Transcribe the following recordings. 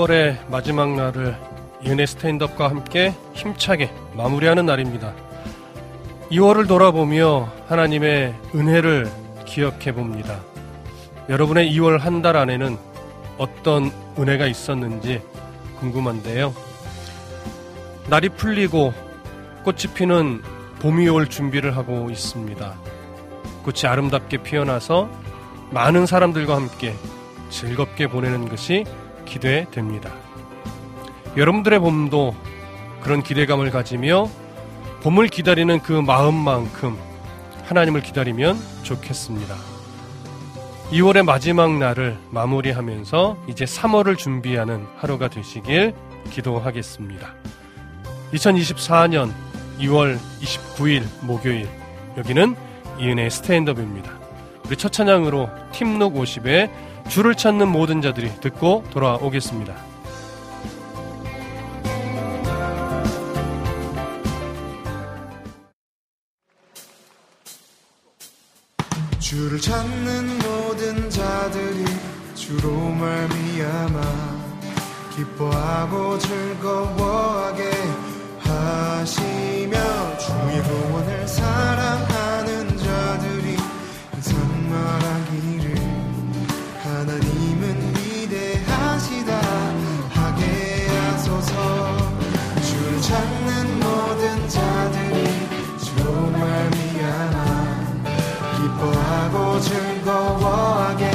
10월의 마지막 날을 연예 스탠드업과 함께 힘차게 마무리하는 날입니다. 2월을 돌아보며 하나님의 은혜를 기억해 봅니다. 여러분의 2월 한 달 안에는 어떤 은혜가 있었는지 궁금한데요. 날이 풀리고 꽃이 피는 봄이 올 준비를 하고 있습니다. 꽃이 아름답게 피어나서 많은 사람들과 함께 즐겁게 보내는 것이 기대됩니다. 여러분들의 봄도 그런 기대감을 가지며 봄을 기다리는 그 마음만큼 하나님을 기다리면 좋겠습니다. 2월의 마지막 날을 마무리하면서 이제 3월을 준비하는 하루가 되시길 기도하겠습니다. 2024년 2월 29일 목요일 여기는 이은의 스탠드업입니다. 우리 첫 찬양으로 팀록 50의 주를 찾는 모든 자들이 듣고 돌아오겠습니다. 주를 찾는 모든 자들이 주로 말미암아 기뻐하고 즐거워하게 하시며 주의 구원을 즐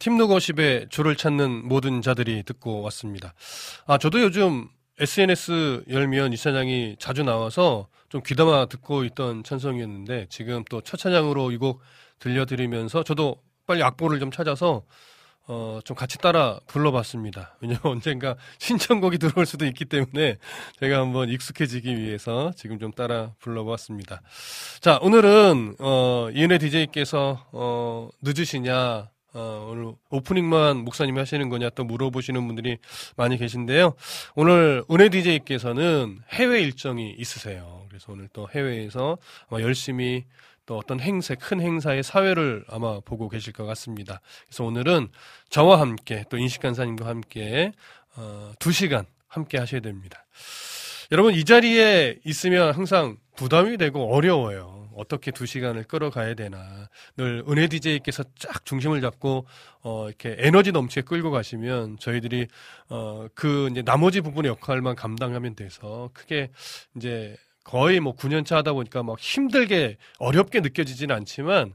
팀누거십의 줄을 찾는 모든 자들이 듣고 왔습니다. 아, 저도 요즘 SNS 열면 이 찬양이 자주 나와서 좀 귀담아 듣고 있던 찬송이었는데 지금 또 첫 찬양으로 이 곡 들려드리면서 저도 빨리 악보를 좀 찾아서 어, 좀 같이 따라 불러봤습니다. 왜냐면 언젠가 신청곡이 들어올 수도 있기 때문에 제가 한번 익숙해지기 위해서 지금 좀 따라 불러봤습니다. 자, 오늘은, 어, 이은혜 DJ께서, 어, 늦으시냐, 어, 오늘 오프닝만 목사님이 하시는 거냐 또 물어보시는 분들이 많이 계신데요. 오늘 은혜 DJ께서는 해외 일정이 있으세요. 그래서 오늘 또 해외에서 아마 열심히 또 어떤 행사, 큰 행사의 사회를 아마 보고 계실 것 같습니다. 그래서 오늘은 저와 함께 또 인식 간사님과 함께 어, 두 시간 함께 하셔야 됩니다. 여러분 이 자리에 있으면 항상 부담이 되고 어려워요. 어떻게 두 시간을 끌어가야 되나. 늘 은혜 DJ께서 쫙 중심을 잡고 어 이렇게 에너지 넘치게 끌고 가시면 저희들이 어그 이제 나머지 부분의 역할만 감당하면 돼서 크게 이제 거의 뭐 9년차 하다 보니까 막 힘들게 어렵게 느껴지지는 않지만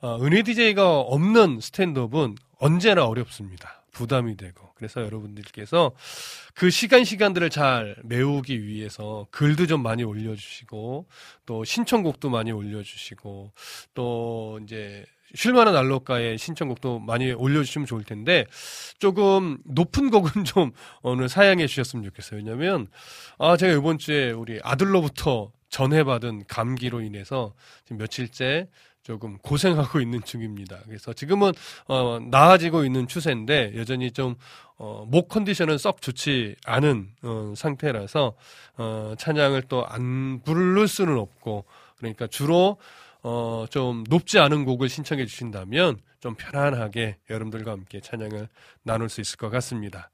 어, 은혜 DJ가 없는 스탠드업은 언제나 어렵습니다. 부담이 되고. 그래서 여러분들께서 그 시간 시간들을 잘 메우기 위해서 글도 좀 많이 올려주시고 또 신청곡도 많이 올려주시고 또 이제 쉴만한 알로가의 신청곡도 많이 올려주시면 좋을 텐데 조금 높은 곡은 좀 오늘 사양해 주셨으면 좋겠어요. 왜냐면 아 제가 이번 주에 우리 아들로부터 전해받은 감기로 인해서 지금 며칠째 조금 고생하고 있는 중입니다. 그래서 지금은 어, 나아지고 있는 추세인데 여전히 좀 어, 목 컨디션은 썩 좋지 않은 어, 상태라서 어, 찬양을 또 안 부를 수는 없고 그러니까 주로 어, 좀 높지 않은 곡을 신청해 주신다면 좀 편안하게 여러분들과 함께 찬양을 나눌 수 있을 것 같습니다.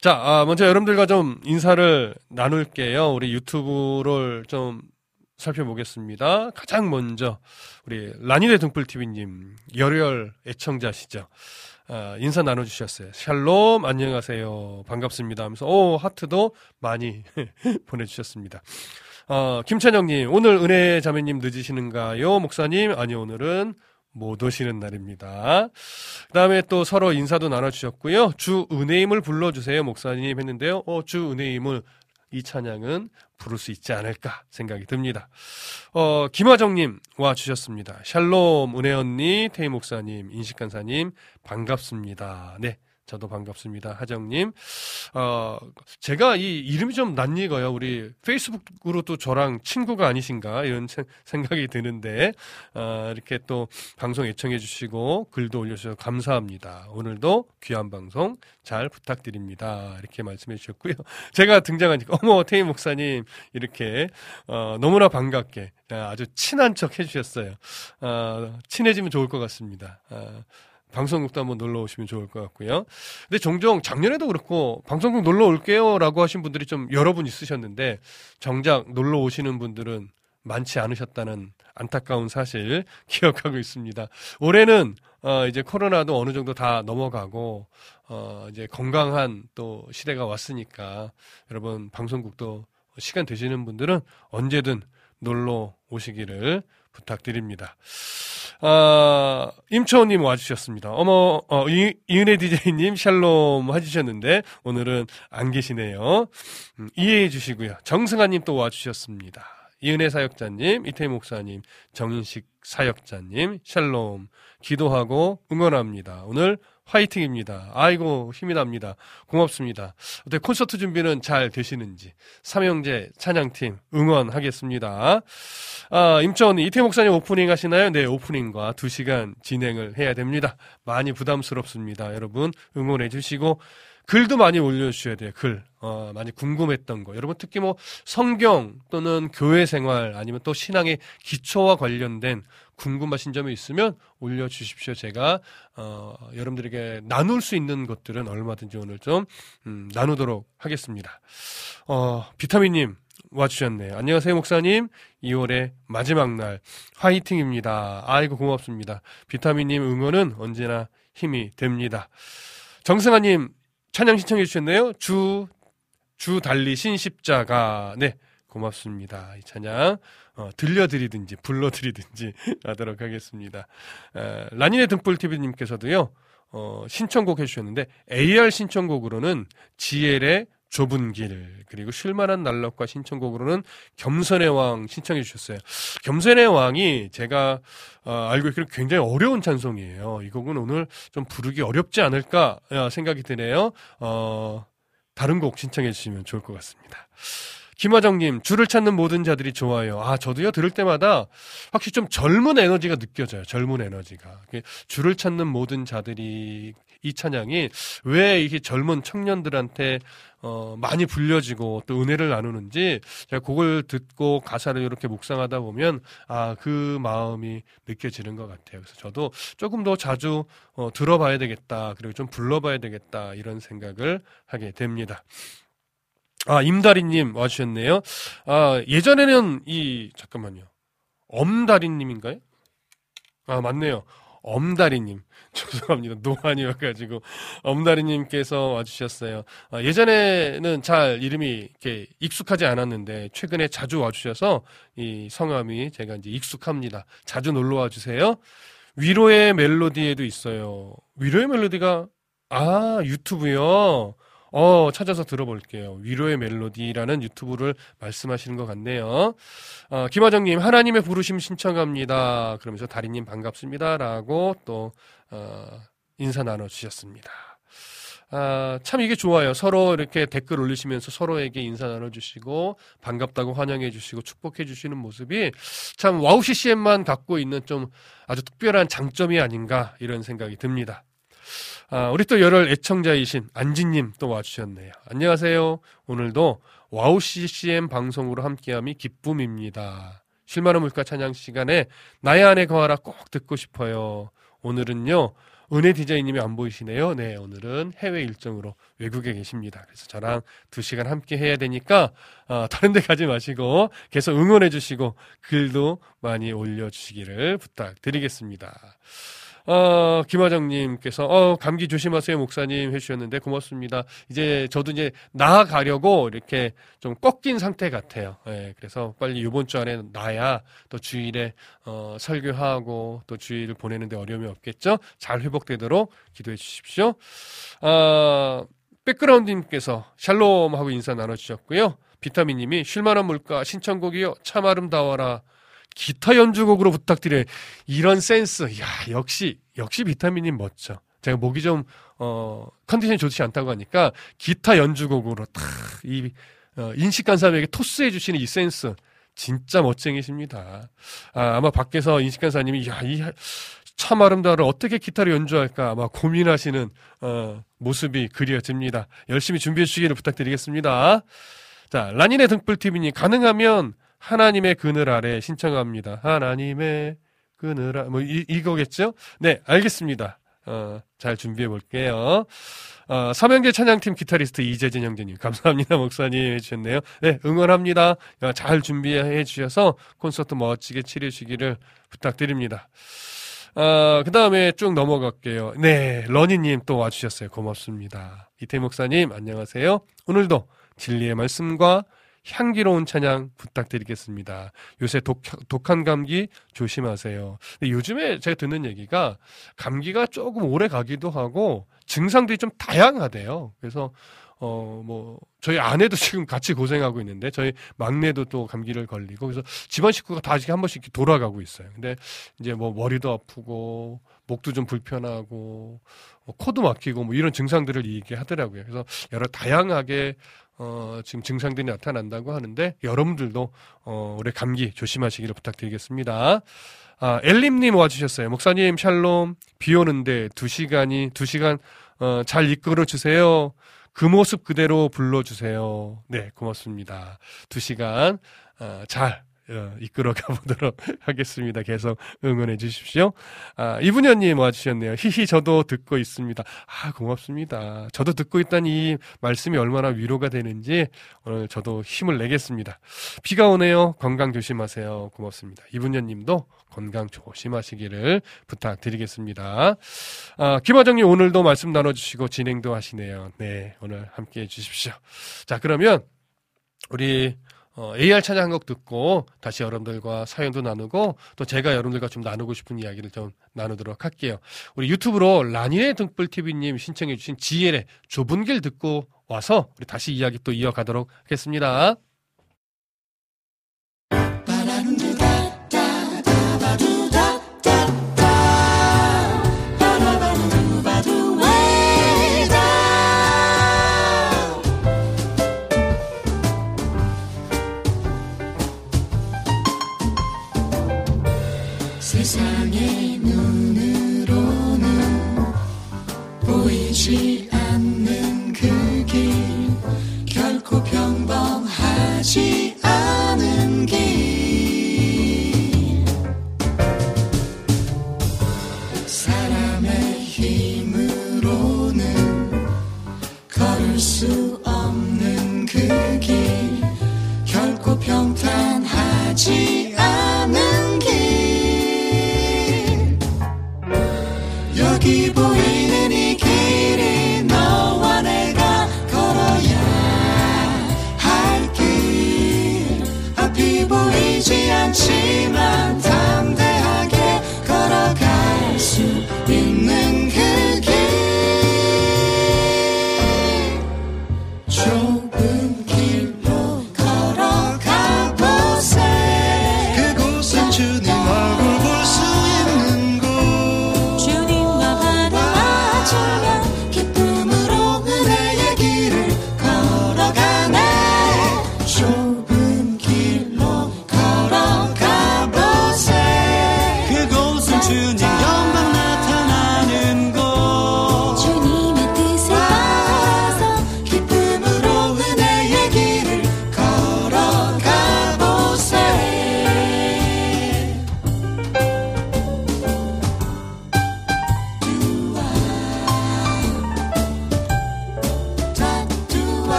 자, 아, 먼저 여러분들과 좀 인사를 나눌게요. 우리 유튜브를 좀 살펴보겠습니다. 가장 먼저 우리 라니네 등불TV님 열혈 애청자시죠. 아, 인사 나눠주셨어요. 샬롬 안녕하세요 반갑습니다 하면서 오 하트도 많이 보내주셨습니다. 어, 김찬영님 오늘 은혜 자매님 늦으시는가요? 목사님 아니 오늘은 못 오시는 날입니다. 그 다음에 또 서로 인사도 나눠주셨고요. 주 은혜임을 불러주세요 목사님 했는데요. 어, 주 은혜임을 이 찬양은 부를 수 있지 않을까 생각이 듭니다. 어, 김화정님 와 주셨습니다. 샬롬 은혜 언니 태희 목사님 인식 간사님 반갑습니다. 네. 저도 반갑습니다. 하정님. 어, 제가 이 이름이 좀 낯익어요. 우리 페이스북으로 또 저랑 친구가 아니신가 이런 생- 생각이 드는데, 어, 이렇게 또 방송 애청해주시고 글도 올려주셔서 감사합니다. 오늘도 귀한 방송 잘 부탁드립니다. 이렇게 말씀해 주셨고요. 제가 등장하니까, 어머, 태희 목사님, 이렇게, 어, 너무나 반갑게 아, 아주 친한 척 해주셨어요. 어, 친해지면 좋을 것 같습니다. 어, 방송국도 한번 놀러 오시면 좋을 것 같고요. 근데 종종 작년에도 그렇고 방송국 놀러 올게요라고 하신 분들이 좀 여러 분 있으셨는데 정작 놀러 오시는 분들은 많지 않으셨다는 안타까운 사실 기억하고 있습니다. 올해는 어 이제 코로나도 어느 정도 다 넘어가고 어 이제 건강한 또 시대가 왔으니까 여러분 방송국도 시간 되시는 분들은 언제든 놀러 오시기를 부탁드립니다. 아, 임초원님 와주셨습니다. 어머, 어, 이, 이은혜 디제이님 샬롬 해주셨는데, 오늘은 안 계시네요. 음, 이해해 주시고요. 정승아님 또 와주셨습니다. 이은혜 사역자님, 이태희 목사님, 정인식 사역자님, 샬롬, 기도하고 응원합니다. 오늘 화이팅입니다. 아이고, 힘이 납니다. 고맙습니다. 어때 콘서트 준비는 잘 되시는지. 삼형제 찬양팀 응원하겠습니다. 아, 임천 이태 목사님 오프닝 하시나요? 네, 오프닝과 2시간 진행을 해야 됩니다. 많이 부담스럽습니다. 여러분 응원해 주시고 글도 많이 올려주셔야 돼요. 글. 어, 많이 궁금했던 거. 여러분 특히 뭐 성경 또는 교회 생활 아니면 또 신앙의 기초와 관련된 궁금하신 점이 있으면 올려주십시오. 제가 어, 여러분들에게 나눌 수 있는 것들은 얼마든지 오늘 좀 음, 나누도록 하겠습니다. 어, 비타민님 와주셨네요. 안녕하세요, 목사님. 2월의 마지막 날 화이팅입니다. 아이고 고맙습니다. 비타민님 응원은 언제나 힘이 됩니다. 정승아님 찬양 신청해 주셨네요. 주, 주 달리 신 십자가. 네, 고맙습니다. 이 찬양, 어, 들려드리든지, 불러드리든지 하도록 하겠습니다. 에, 라니네 등불TV님께서도요, 어, 신청곡 해주셨는데, AR 신청곡으로는 지엘의 좁은 길, 그리고 쉴만한 날럭과 신청곡으로는 겸손의 왕 신청해 주셨어요. 겸손의 왕이 제가 어, 알고 있기로 굉장히 어려운 찬송이에요. 이 곡은 오늘 좀 부르기 어렵지 않을까 어, 생각이 드네요. 어, 다른 곡 신청해 주시면 좋을 것 같습니다. 김화정님, 줄을 찾는 모든 자들이 좋아요. 아, 저도요, 들을 때마다 확실히 좀 젊은 에너지가 느껴져요. 젊은 에너지가. 줄을 찾는 모든 자들이 이 찬양이 왜 이게 젊은 청년들한테 어, 많이 불려지고 또 은혜를 나누는지 제가 곡을 듣고 가사를 이렇게 묵상하다 보면 아, 그 마음이 느껴지는 것 같아요. 그래서 저도 조금 더 자주 어, 들어봐야 되겠다. 그리고 좀 불러봐야 되겠다. 이런 생각을 하게 됩니다. 아, 임다리님 와주셨네요. 아, 예전에는 이, 잠깐만요. 엄다리님인가요? 아, 맞네요. 엄다리님. 죄송합니다. 노안이어가지고. 엄다리님께서 와주셨어요. 아, 예전에는 잘 이름이 이렇게 익숙하지 않았는데, 최근에 자주 와주셔서 이 성함이 제가 이제 익숙합니다. 자주 놀러 와주세요. 위로의 멜로디에도 있어요. 위로의 멜로디가, 아, 유튜브요. 어, 찾아서 들어볼게요. 위로의 멜로디라는 유튜브를 말씀하시는 것 같네요. 어, 김화정님, 하나님의 부르심 신청합니다. 그러면서 다리님 반갑습니다. 라고 또, 어, 인사 나눠주셨습니다. 아, 참 이게 좋아요. 서로 이렇게 댓글 올리시면서 서로에게 인사 나눠주시고, 반갑다고 환영해주시고, 축복해주시는 모습이 참 와우 CCM만 갖고 있는 좀 아주 특별한 장점이 아닌가, 이런 생각이 듭니다. 아, 우리 또 열혈 애청자이신 안지님 또 와주셨네요. 안녕하세요. 오늘도 와우 CCM 방송으로 함께함이 기쁨입니다. 쉴만한 물가 찬양 시간에 나의 안에 거하라 꼭 듣고 싶어요. 오늘은요, 은혜 디자인님이 안 보이시네요. 네, 오늘은 해외 일정으로 외국에 계십니다. 그래서 저랑 두 시간 함께 해야 되니까, 어, 다른 데 가지 마시고, 계속 응원해 주시고, 글도 많이 올려 주시기를 부탁드리겠습니다. 어, 김화정님께서, 어, 감기 조심하세요, 목사님 해주셨는데 고맙습니다. 이제 저도 이제 나아가려고 이렇게 좀 꺾인 상태 같아요. 예, 그래서 빨리 이번 주 안에 나야 또 주일에, 어, 설교하고 또 주일을 보내는데 어려움이 없겠죠? 잘 회복되도록 기도해 주십시오. 어, 백그라운드님께서 샬롬 하고 인사 나눠주셨고요. 비타민님이 쉴만한 물가 신청곡이요. 참 아름다워라. 기타 연주곡으로 부탁드려요. 이런 센스. 야, 역시, 역시 비타민님 멋져. 제가 목이 좀, 어, 컨디션이 좋지 않다고 하니까 기타 연주곡으로 탁, 이, 어, 인식간사에게 토스해주시는 이 센스. 진짜 멋쟁이십니다. 아, 아마 밖에서 인식간사님이, 야, 이, 참 아름다워를 어떻게 기타로 연주할까 아마 고민하시는, 어, 모습이 그려집니다. 열심히 준비해 주시기를 부탁드리겠습니다. 자, 라니네 등불TV님, 가능하면 하나님의 그늘 아래 신청합니다. 하나님의 그늘 아래, 뭐, 이, 이거겠죠? 네, 알겠습니다. 어, 잘 준비해 볼게요. 어, 삼형제 찬양팀 기타리스트 이재진 형제님, 감사합니다. 목사님 해주셨네요. 네, 응원합니다. 어, 잘 준비해 주셔서 콘서트 멋지게 치르시기를 부탁드립니다. 어, 그 다음에 쭉 넘어갈게요. 네, 러니님 또 와주셨어요. 고맙습니다. 이태 목사님, 안녕하세요. 오늘도 진리의 말씀과 향기로운 찬양 부탁드리겠습니다. 요새 독, 독한 감기 조심하세요. 요즘에 제가 듣는 얘기가 감기가 조금 오래 가기도 하고 증상들이 좀 다양하대요. 그래서 어, 뭐, 저희 아내도 지금 같이 고생하고 있는데, 저희 막내도 또 감기를 걸리고, 그래서 집안 식구가 다 지금 한 번씩 이렇게 돌아가고 있어요. 근데 이제 뭐 머리도 아프고, 목도 좀 불편하고, 어, 코도 막히고, 뭐 이런 증상들을 얘기하더라고요. 그래서 여러 다양하게 어, 지금 증상들이 나타난다고 하는데 여러분들도 어, 올해 감기 조심하시기를 부탁드리겠습니다. 아, 엘림님 와주셨어요. 목사님 샬롬 비 오는데 두 시간이 두 시간 어, 잘 이끌어 주세요. 그 모습 그대로 불러주세요. 네, 고맙습니다. 두 시간 어, 잘 어, 이끌어 가보도록 하겠습니다. 계속 응원해 주십시오. 아, 이분현님 와주셨네요. 히히, 저도 듣고 있습니다. 아, 고맙습니다. 저도 듣고 있다는 이 말씀이 얼마나 위로가 되는지 오늘 저도 힘을 내겠습니다. 비가 오네요. 건강 조심하세요. 고맙습니다. 이분현 님도 건강 조심하시기를 부탁드리겠습니다. 아, 김화정님 오늘도 말씀 나눠주시고 진행도 하시네요. 네, 오늘 함께 해 주십시오. 자, 그러면 우리 어, AR 찬양 한곡 듣고 다시 여러분들과 사연도 나누고 또 제가 여러분들과 좀 나누고 싶은 이야기를 좀 나누도록 할게요. 우리 유튜브로 라니네 등불 TV님 신청해주신 지엘의 좁은 길 듣고 와서 우리 다시 이야기 또 이어가도록 하겠습니다. 평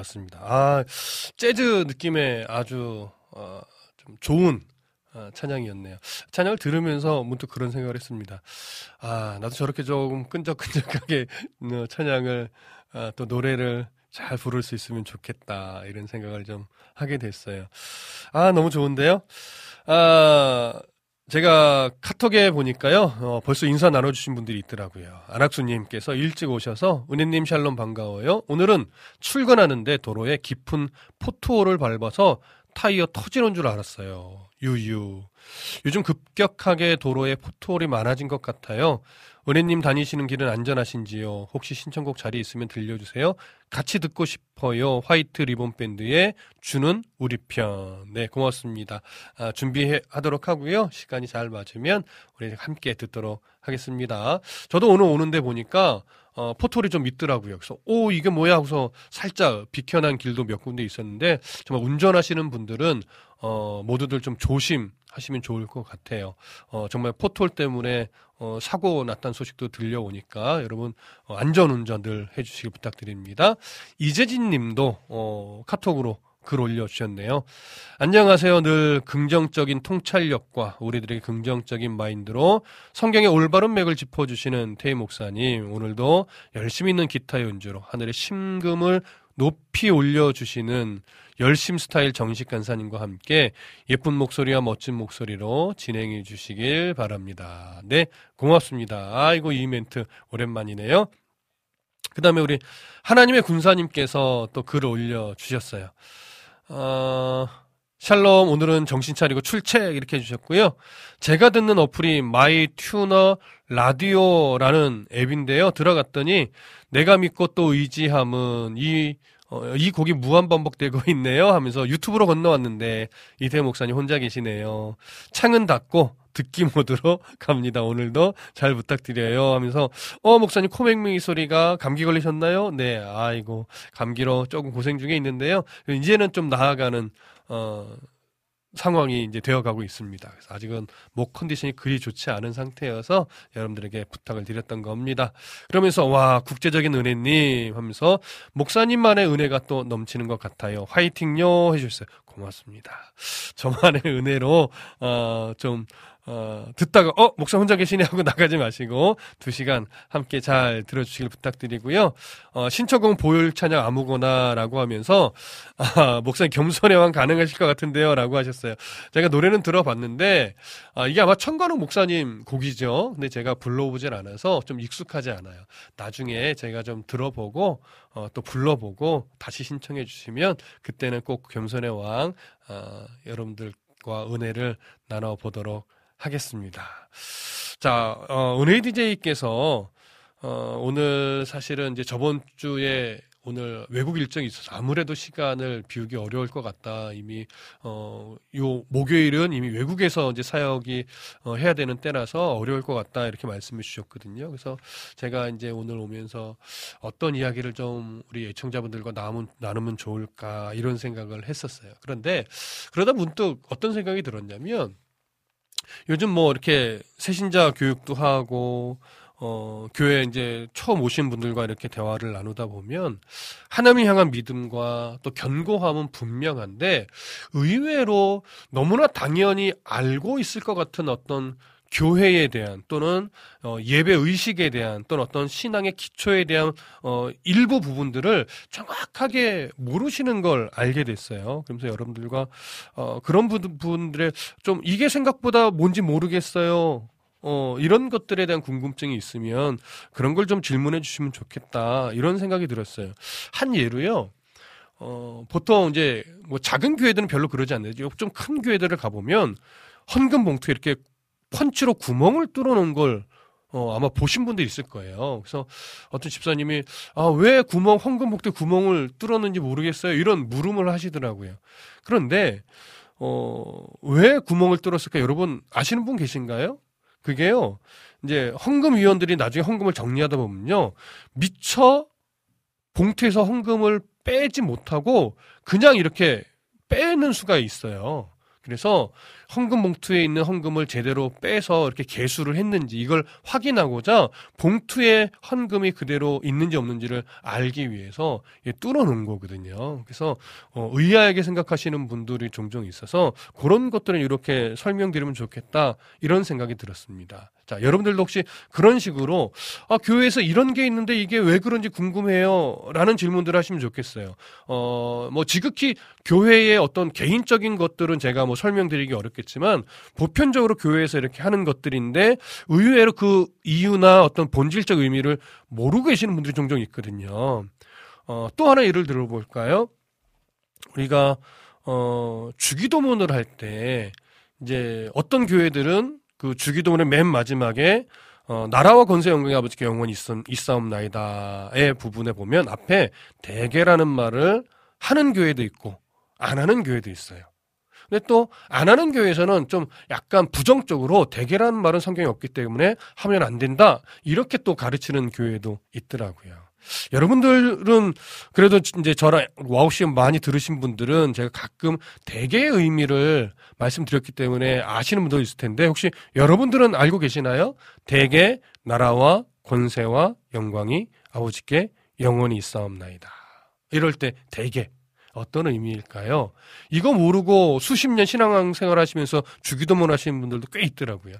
왔습니다. 아, 재즈 느낌의 아주 어, 좀 좋은 어, 찬양이었네요. 찬양을 들으면서 문득 그런 생각을 했습니다. 아, 나도 저렇게 조금 끈적끈적하게 어, 찬양을 아, 또 노래를 잘 부를 수 있으면 좋겠다 이런 생각을 좀 하게 됐어요. 아, 너무 좋은데요. 아, 제가 카톡에 보니까요, 어, 벌써 인사 나눠주신 분들이 있더라고요. 안학수님께서 일찍 오셔서, 은혜님 샬롬 반가워요. 오늘은 출근하는데 도로에 깊은 포토홀을 밟아서 타이어 터지는 줄 알았어요. 유유. 요즘 급격하게 도로에 포토홀이 많아진 것 같아요. 은혜님 다니시는 길은 안전하신지요? 혹시 신청곡 자리 있으면 들려주세요. 같이 듣고 싶어요. 화이트 리본 밴드의 주는 우리 편. 네, 고맙습니다. 아, 준비하도록 하고요. 시간이 잘 맞으면 우리 함께 듣도록 하겠습니다. 저도 오늘 오는데 보니까 어, pothole이 좀 있더라고요. 그래서 오 이게 뭐야 하고서 살짝 비켜난 길도 몇 군데 있었는데 정말 운전하시는 분들은 어, 모두들 좀 조심 하시면 좋을 것 같아요. 어, 정말 pothole 때문에 어, 사고 났다는 소식도 들려오니까 여러분 어, 안전 운전들 해주시기 부탁드립니다. 이재진 님도 어, 카톡으로 글 올려주셨네요. 안녕하세요. 늘 긍정적인 통찰력과 우리들에게 긍정적인 마인드로 성경의 올바른 맥을 짚어주시는 태희 목사님. 오늘도 열심히 있는 기타 연주로 하늘의 심금을 높이 올려주시는 열심 스타일 정식 간사님과 함께 예쁜 목소리와 멋진 목소리로 진행해 주시길 바랍니다. 네, 고맙습니다. 아이고, 이 멘트 오랜만이네요. 그 다음에 우리 하나님의 군사님께서 또 글을 올려주셨어요. 어, 샬롬, 오늘은 정신 차리고 출첵 이렇게 해주셨고요. 제가 듣는 어플이 myTuner Radio라는 앱인데요. 들어갔더니 내가 믿고 또 의지함은 이 어, 이 곡이 무한 반복되고 있네요 하면서 유튜브로 건너왔는데 이태 목사님 혼자 계시네요. 창은 닫고 듣기 모드로 갑니다. 오늘도 잘 부탁드려요 하면서 어 목사님 코맹맹이 소리가 감기 걸리셨나요? 네, 아이고 감기로 조금 고생 중에 있는데요. 이제는 좀 나아가는 어 상황이 이제 되어가고 있습니다. 그래서 아직은 목 컨디션이 그리 좋지 않은 상태여서 여러분들에게 부탁을 드렸던 겁니다. 그러면서 와 국제적인 은혜님 하면서 목사님만의 은혜가 또 넘치는 것 같아요. 화이팅요 해주셨어요. 고맙습니다. 저만의 은혜로 어좀 어, 듣다가, 어, 목사 혼자 계시네 하고 나가지 마시고, 두 시간 함께 잘 들어주시길 부탁드리고요. 어, 신청곡 보혈 찬양 아무거나 라고 하면서, 아, 목사님 겸손의 왕 가능하실 것 같은데요. 라고 하셨어요. 제가 노래는 들어봤는데, 아, 이게 아마 천관욱 목사님 곡이죠. 근데 제가 불러보질 않아서 좀 익숙하지 않아요. 나중에 제가 좀 들어보고, 어, 또 불러보고, 다시 신청해 주시면, 그때는 꼭 겸손의 왕, 어, 여러분들과 은혜를 나눠보도록 하겠습니다. 자, 어, 은혜 DJ께서 어, 오늘 사실은 이제 저번 주에 오늘 외국 일정이 있어서 아무래도 시간을 비우기 어려울 것 같다. 이미 어, 요 목요일은 이미 외국에서 이제 사역이 어, 해야 되는 때라서 어려울 것 같다. 이렇게 말씀해 주셨거든요. 그래서 제가 이제 오늘 오면서 어떤 이야기를 좀 우리 애청자분들과 나누면, 나누면 좋을까 이런 생각을 했었어요. 그런데 그러다 문득 어떤 생각이 들었냐면 요즘 뭐 이렇게 새신자 교육도 하고 어, 교회 이제 처음 오신 분들과 이렇게 대화를 나누다 보면 하나님 향한 믿음과 또 견고함은 분명한데 의외로 너무나 당연히 알고 있을 것 같은 어떤 교회에 대한 또는 어, 예배 의식에 대한 또는 어떤 신앙의 기초에 대한 어, 일부 부분들을 정확하게 모르시는 걸 알게 됐어요. 그러면서 여러분들과 어, 그런 부분들의 좀 이게 생각보다 뭔지 모르겠어요. 어, 이런 것들에 대한 궁금증이 있으면 그런 걸 좀 질문해 주시면 좋겠다. 이런 생각이 들었어요. 한 예로요. 어, 보통 이제 뭐 작은 교회들은 별로 그러지 않는데 좀 큰 교회들을 가보면 헌금 봉투에 이렇게 펀치로 구멍을 뚫어 놓은 걸 어, 아마 보신 분들 있을 거예요. 그래서 어떤 집사님이 아, 왜 구멍 헌금 복대 구멍을 뚫었는지 모르겠어요. 이런 물음을 하시더라고요. 그런데 어, 왜 구멍을 뚫었을까? 여러분 아시는 분 계신가요? 그게요. 이제 헌금 위원들이 나중에 헌금을 정리하다 보면요. 미처 봉투에서 헌금을 빼지 못하고 그냥 이렇게 빼는 수가 있어요. 그래서 헌금 봉투에 있는 헌금을 제대로 빼서 이렇게 개수를 했는지 이걸 확인하고자 봉투에 헌금이 그대로 있는지 없는지를 알기 위해서 뚫어 놓은 거거든요. 그래서 어, 의아하게 생각하시는 분들이 종종 있어서 그런 것들은 이렇게 설명드리면 좋겠다 이런 생각이 들었습니다. 자, 여러분들도 혹시 그런 식으로 아, 교회에서 이런 게 있는데 이게 왜 그런지 궁금해요. 라는 질문들을 하시면 좋겠어요. 어, 뭐 지극히 교회의 어떤 개인적인 것들은 제가 뭐 설명드리기 어렵겠 지만 보편적으로 교회에서 이렇게 하는 것들인데 의외로 그 이유나 어떤 본질적 의미를 모르고 계시는 분들이 종종 있거든요. 어, 또 하나 예를 들어볼까요? 우리가 어, 주기도문을 할 때 이제 어떤 교회들은 그 주기도문의 맨 마지막에 어, 나라와 권세 영광의 아버지께 영원히 있사옵나이다의 부분에 보면 앞에 대개라는 말을 하는 교회도 있고 안 하는 교회도 있어요. 근데 또 안 하는 교회에서는 좀 약간 부정적으로 대개라는 말은 성경에 없기 때문에 하면 안 된다 이렇게 또 가르치는 교회도 있더라고요. 여러분들은 그래도 이제 저랑 와우 씨 많이 들으신 분들은 제가 가끔 대개의 의미를 말씀드렸기 때문에 아시는 분도 있을 텐데 혹시 여러분들은 알고 계시나요? 대개 나라와 권세와 영광이 아버지께 영원히 있사옵나이다. 이럴 때 대개 어떤 의미일까요? 이거 모르고 수십 년 신앙생활 하시면서 주기도문 하시는 분들도 꽤 있더라고요.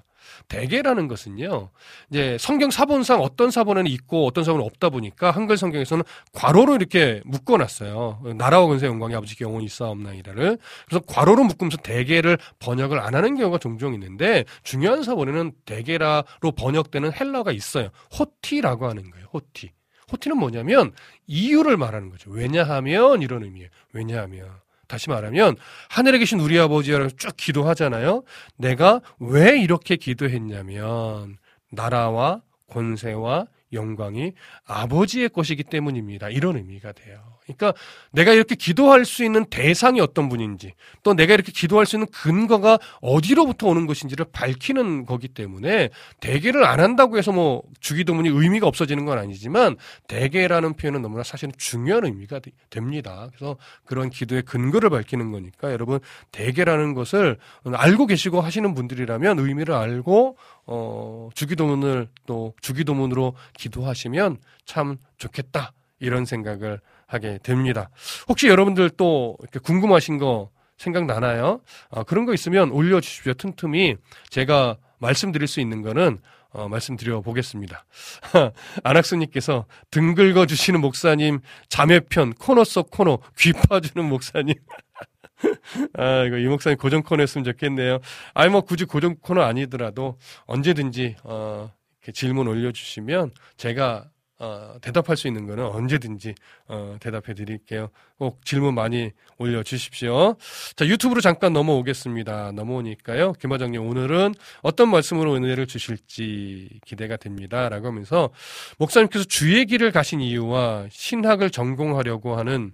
대개라는 것은요, 이제 성경 사본상 어떤 사본에는 있고 어떤 사본은 없다 보니까 한글 성경에서는 괄호로 이렇게 묶어놨어요. 나라와 근세 영광이 아버지께 영원히 있사옵나이다를. 그래서 괄호로 묶으면서 대개를 번역을 안 하는 경우가 종종 있는데 중요한 사본에는 대개라로 번역되는 헬라가 있어요. 호티라고 하는 거예요. 호티. 호티는 뭐냐면 이유를 말하는 거죠. 왜냐하면 이런 의미예요. 왜냐하면 다시 말하면 하늘에 계신 우리 아버지라고 쭉 기도하잖아요. 내가 왜 이렇게 기도했냐면 나라와 권세와 영광이 아버지의 것이기 때문입니다. 이런 의미가 돼요. 그러니까 내가 이렇게 기도할 수 있는 대상이 어떤 분인지 또 내가 이렇게 기도할 수 있는 근거가 어디로부터 오는 것인지를 밝히는 거기 때문에 대개를 안 한다고 해서 뭐 주기도문이 의미가 없어지는 건 아니지만 대개라는 표현은 너무나 사실은 중요한 의미가 됩니다. 그래서 그런 기도의 근거를 밝히는 거니까 여러분 대개라는 것을 알고 계시고 하시는 분들이라면 의미를 알고 어 주기도문을 또 주기도문으로 기도하시면 참 좋겠다. 이런 생각을 하게 됩니다. 혹시 여러분들 또 이렇게 궁금하신 거 생각나나요? 어, 그런 거 있으면 올려주십시오. 틈틈이 제가 말씀드릴 수 있는 거는 어, 말씀드려 보겠습니다. 안학수님께서 등 긁어 주시는 목사님 자매편 코너 속 코너 귀 파주는 목사님. 아 이거 이 목사님 고정 코너였으면 좋겠네요. 아니 뭐 굳이 고정 코너 아니더라도 언제든지 어, 이렇게 질문 올려주시면 제가 어, 대답할 수 있는 거는 언제든지 어, 대답해 드릴게요. 꼭 질문 많이 올려주십시오. 자, 유튜브로 잠깐 넘어오겠습니다. 넘어오니까요. 김화장님 오늘은 어떤 말씀으로 은혜를 주실지 기대가 됩니다. 라고 하면서 목사님께서 주의 길을 가신 이유와 신학을 전공하려고 하는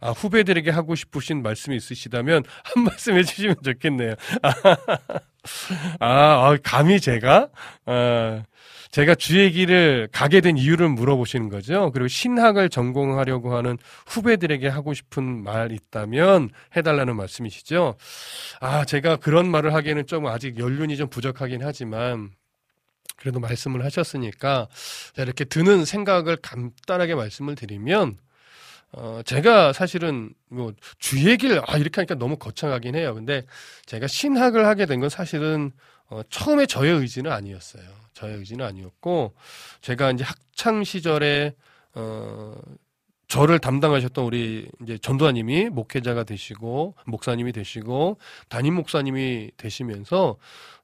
아, 후배들에게 하고 싶으신 말씀이 있으시다면 한 말씀 해주시면 좋겠네요. 아, 아 감히 제가? 아, 제가 주의 길을 가게 된 이유를 물어보시는 거죠. 그리고 신학을 전공하려고 하는 후배들에게 하고 싶은 말 있다면 해달라는 말씀이시죠. 아, 제가 그런 말을 하기에는 좀 아직 연륜이 좀 부족하긴 하지만 그래도 말씀을 하셨으니까 이렇게 드는 생각을 간단하게 말씀을 드리면 어, 제가 사실은 뭐 주의 길, 아, 이렇게 하니까 너무 거창하긴 해요. 근데 제가 신학을 하게 된 건 사실은 어, 처음에 저의 의지는 아니었어요. 저의 의지는 아니었고 제가 이제 학창 시절에 어 저를 담당하셨던 우리 이제 전도사님이 목회자가 되시고 목사님이 되시고 담임 목사님이 되시면서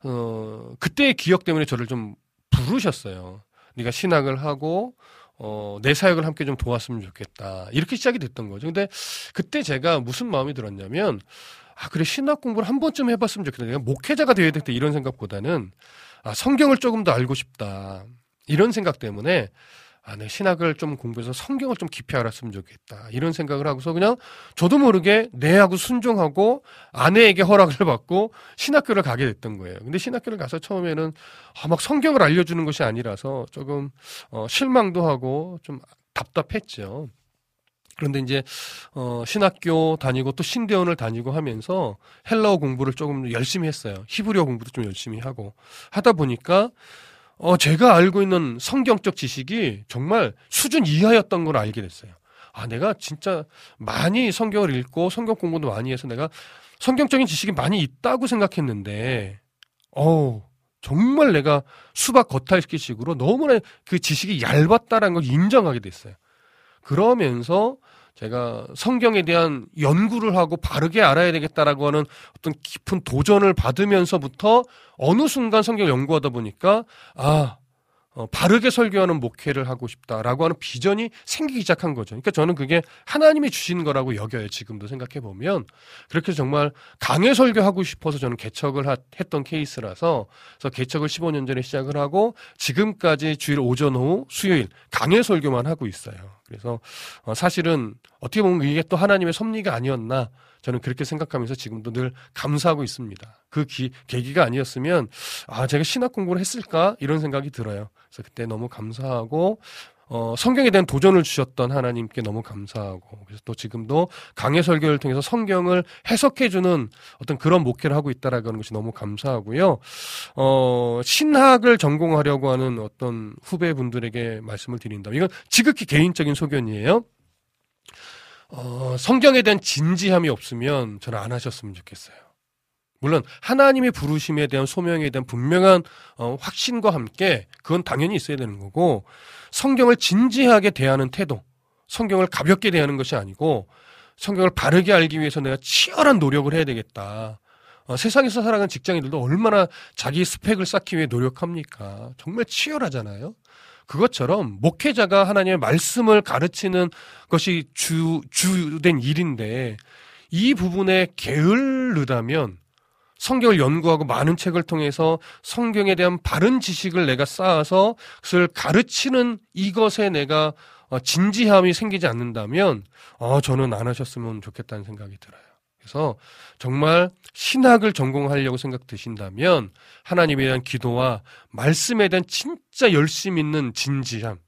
어 그때의 기억 때문에 저를 좀 부르셨어요. 네가 신학을 하고 어, 내 사역을 함께 좀 도왔으면 좋겠다. 이렇게 시작이 됐던 거죠. 근데 그때 제가 무슨 마음이 들었냐면, 아, 그래, 신학 공부를 한 번쯤 해봤으면 좋겠다. 내가 목회자가 되어야 되겠다. 이런 생각보다는, 아, 성경을 조금 더 알고 싶다. 이런 생각 때문에 아, 내 신학을 좀 공부해서 성경을 좀 깊이 알았으면 좋겠다. 이런 생각을 하고서 그냥 저도 모르게 내하고 순종하고 아내에게 허락을 받고 신학교를 가게 됐던 거예요. 근데 신학교를 가서 처음에는 아, 막 성경을 알려주는 것이 아니라서 조금 어, 실망도 하고 좀 답답했죠. 그런데 이제 어 신학교 다니고 또 신대원을 다니고 하면서 헬라어 공부를 조금 열심히 했어요. 히브리어 공부도 좀 열심히 하고 하다 보니까 어 제가 알고 있는 성경적 지식이 정말 수준 이하였던 걸 알게 됐어요. 아 내가 진짜 많이 성경을 읽고 성경 공부도 많이 해서 내가 성경적인 지식이 많이 있다고 생각했는데 어우 정말 내가 수박 겉핥기식으로 너무나 그 지식이 얇았다라는 걸 인정하게 됐어요. 그러면서 제가 성경에 대한 연구를 하고 바르게 알아야 되겠다라고 하는 어떤 깊은 도전을 받으면서부터 어느 순간 성경을 연구하다 보니까 아 어, 바르게 설교하는 목회를 하고 싶다라고 하는 비전이 생기기 시작한 거죠. 그러니까 저는 그게 하나님이 주신 거라고 여겨요. 지금도 생각해 보면 그렇게 정말 강해 설교하고 싶어서 저는 개척을 하, 했던 케이스라서 그래서 개척을 15년 전에 시작을 하고 지금까지 주일 오전 오후 수요일 강해 설교만 하고 있어요. 그래서 어, 사실은 어떻게 보면 이게 또 하나님의 섭리가 아니었나 저는 그렇게 생각하면서 지금도 늘 감사하고 있습니다. 그 기, 계기가 아니었으면 아 제가 신학 공부를 했을까 이런 생각이 들어요. 그래서 그때 너무 감사하고 어, 성경에 대한 도전을 주셨던 하나님께 너무 감사하고 그래서 또 지금도 강해 설교를 통해서 성경을 해석해 주는 어떤 그런 목회를 하고 있다라는 것이 너무 감사하고요. 어, 신학을 전공하려고 하는 어떤 후배분들에게 말씀을 드린다면 이건 지극히 개인적인 소견이에요. 어, 성경에 대한 진지함이 없으면 저는 안 하셨으면 좋겠어요. 물론 하나님의 부르심에 대한 소명에 대한 분명한 어, 확신과 함께 그건 당연히 있어야 되는 거고 성경을 진지하게 대하는 태도, 성경을 가볍게 대하는 것이 아니고 성경을 바르게 알기 위해서 내가 치열한 노력을 해야 되겠다. 어, 세상에서 살아가는 직장인들도 얼마나 자기 스펙을 쌓기 위해 노력합니까? 정말 치열하잖아요. 그것처럼 목회자가 하나님의 말씀을 가르치는 것이 주, 주된 일인데 이 부분에 게을르다면 성경을 연구하고 많은 책을 통해서 성경에 대한 바른 지식을 내가 쌓아서 그것을 가르치는 이것에 내가 어, 진지함이 생기지 않는다면 어, 저는 안 하셨으면 좋겠다는 생각이 들어요. 그래서 정말 신학을 전공하려고 생각 드신다면 하나님에 대한 기도와 말씀에 대한 진짜 열심 있는 진지함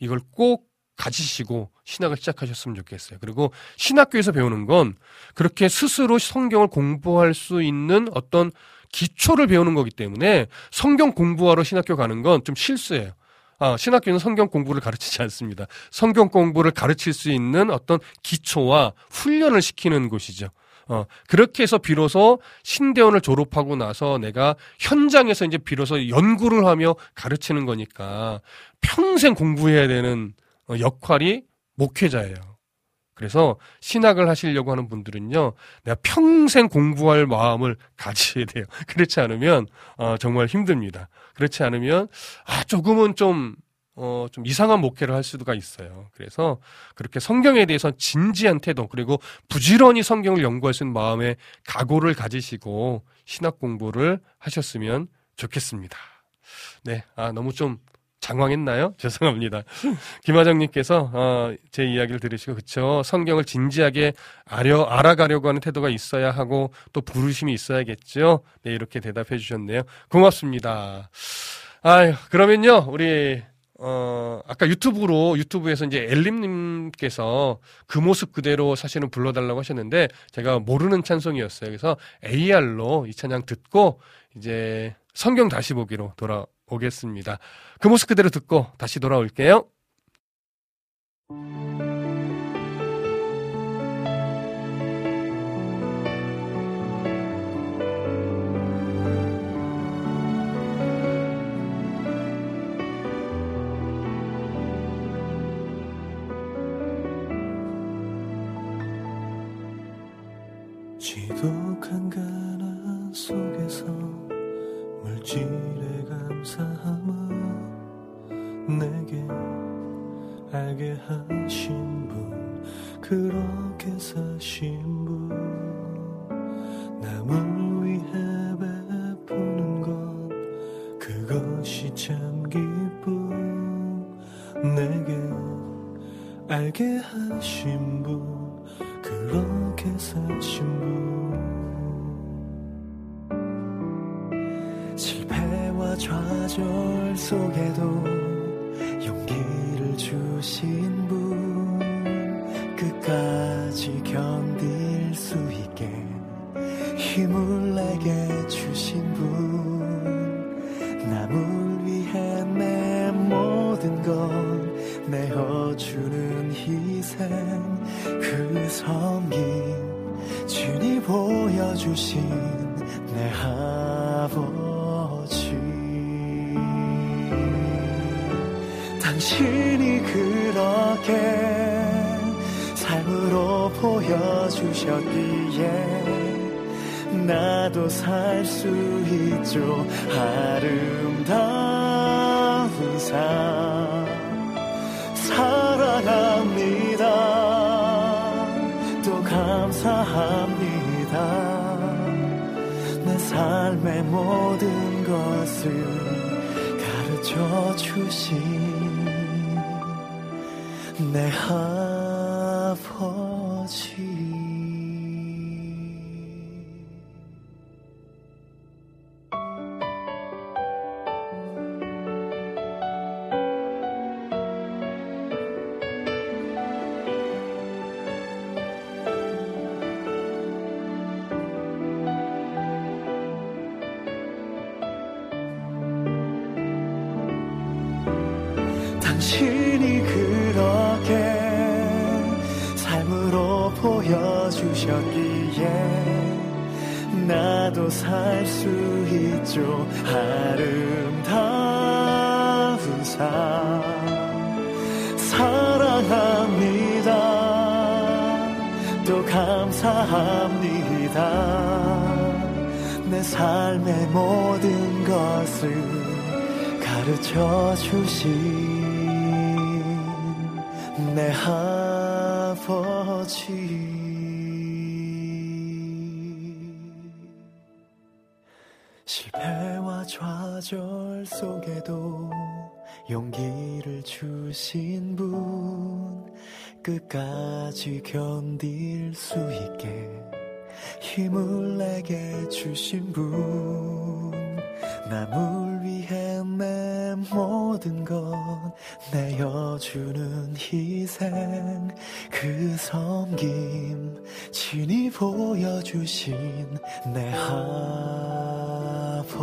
이걸 꼭 가지시고 신학을 시작하셨으면 좋겠어요. 그리고 신학교에서 배우는 건 그렇게 스스로 성경을 공부할 수 있는 어떤 기초를 배우는 거기 때문에 성경 공부하러 신학교 가는 건 좀 실수예요. 아, 신학교는 성경 공부를 가르치지 않습니다. 성경 공부를 가르칠 수 있는 어떤 기초와 훈련을 시키는 곳이죠. 어, 그렇게 해서 비로소 신대원을 졸업하고 나서 내가 현장에서 이제 비로소 연구를 하며 가르치는 거니까 평생 공부해야 되는 어, 역할이 목회자예요. 그래서 신학을 하시려고 하는 분들은요, 내가 평생 공부할 마음을 가지셔야 돼요. 그렇지 않으면, 어, 정말 힘듭니다. 그렇지 않으면, 아, 조금은 좀, 어, 좀 이상한 목회를 할 수가 있어요. 그래서 그렇게 성경에 대해서 진지한 태도, 그리고 부지런히 성경을 연구할 수 있는 마음의 각오를 가지시고 신학 공부를 하셨으면 좋겠습니다. 네, 아, 너무 좀 장황했나요? 죄송합니다. 김화정님께서 어, 제 이야기를 들으시고 그쵸 성경을 진지하게 알려, 알아가려고 하는 태도가 있어야 하고 또 부르심이 있어야겠죠. 네 이렇게 대답해 주셨네요. 고맙습니다. 아유 그러면요 우리 어, 아까 유튜브로, 유튜브에서 이제 엘림님께서 그 모습 그대로 사실은 불러달라고 하셨는데, 제가 모르는 찬송이었어요. 그래서 AR로 이 찬양 듣고, 이제 성경 다시 보기로 돌아 오겠습니다. 그 모습 그대로 듣고 다시 돌아올게요. 하신 분 그렇게 사신 분. 남을 위해 베푸는 것 그것이 참 기쁨. 내게 알게 하신 분 그렇게 사신 분. 실패와 좌절 속에도 가르쳐 주신 내 아버지. 실패와 좌절 속에도 용기를 주신 분 끝까지 견딜 수 있게 힘을 내게 주신 분 남을 위해 내 모든 것 내어주는 희생. 그 섬김 친히 보여주신 내 아버지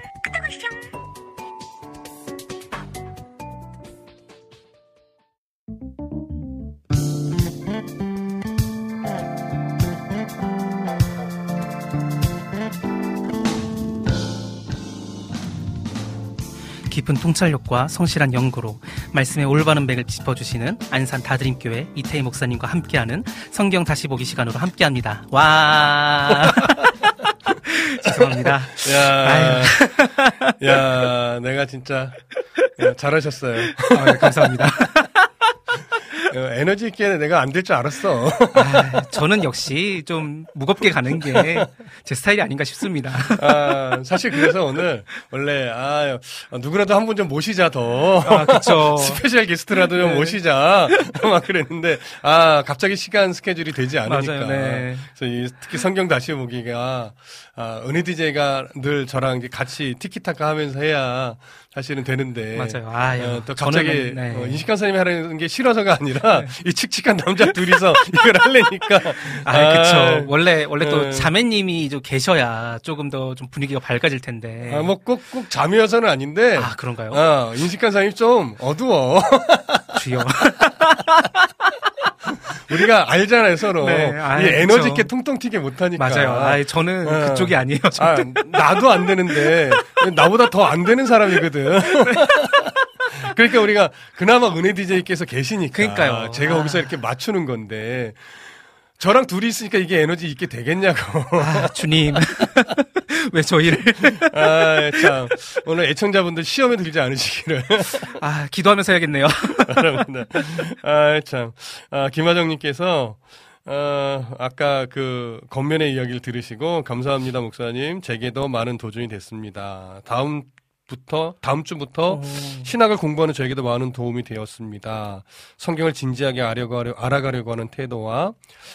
깊은 통찰력과 성실한 연구로 말씀의 올바른 맥을 짚어주시는 안산 다드림교회 이태희 목사님과 함께하는 성경 다시 보기 시간으로 함께합니다. 와. 죄송합니다. 야, 야, 내가 진짜 야, 잘하셨어요. 아, 감사합니다. 어, 에너지 있게 내가 안 될 줄 알았어. 아, 저는 역시 좀 무겁게 가는 게 제 스타일이 아닌가 싶습니다. 아, 사실 그래서 오늘 원래 아 누구라도 한 분 좀 모시자 더. 아, 그쵸. special guest라도 좀 네. 모시자. 막 그랬는데 아 갑자기 시간 스케줄이 되지 않으니까. 맞아요, 네. 그래서 이 특히 성경 다시 보기가 아, 은혜 DJ가 늘 저랑 이제 같이 티키타카 하면서 해야 사실은 되는데. 맞아요. 아, 어, 또 갑자기 저는, 네. 어, 인식한 선생님이 하는 게 싫어서가 아니라 아니라 이 칙칙한 남자 둘이서 이걸 할래니까. 아, 그쵸. 원래, 원래 또 예. 자매님이 좀 계셔야 조금 더 좀 분위기가 밝아질 텐데. 아, 뭐 꼭 꼭 잠이어서는 아닌데. 아, 그런가요? 아, 인식한 사람이 좀 어두워. 주여. 우리가 알잖아요, 서로. 네, 아이, 이 에너지. 있게 통통 튀게 못하니까. 맞아요. 아, 저는 어. 그쪽이 아니에요. 저. 아, 나도 안 되는데, 나보다 더 안 되는 사람이거든. 그러니까 우리가 그나마 은혜 DJ께서 계시니까. 그러니까요. 제가 아. 거기서 이렇게 맞추는 건데, 저랑 둘이 있으니까 이게 에너지 있게 되겠냐고. 아, 주님. 왜 저희를. 아, 참. 오늘 애청자분들 시험에 들지 않으시기를 아, 기도하면서 해야겠네요. 아, 참. 아, 김하정님께서, 어, 아까 그, 겉면의 이야기를 들으시고, 감사합니다, 목사님. 제게도 많은 도전이 됐습니다. 다음 부터, 다음 주부터 신학을 공부하는 저에게도 많은 도움이 되었습니다. 성경을 진지하게 알아가려, 알아가려고 하는 태도와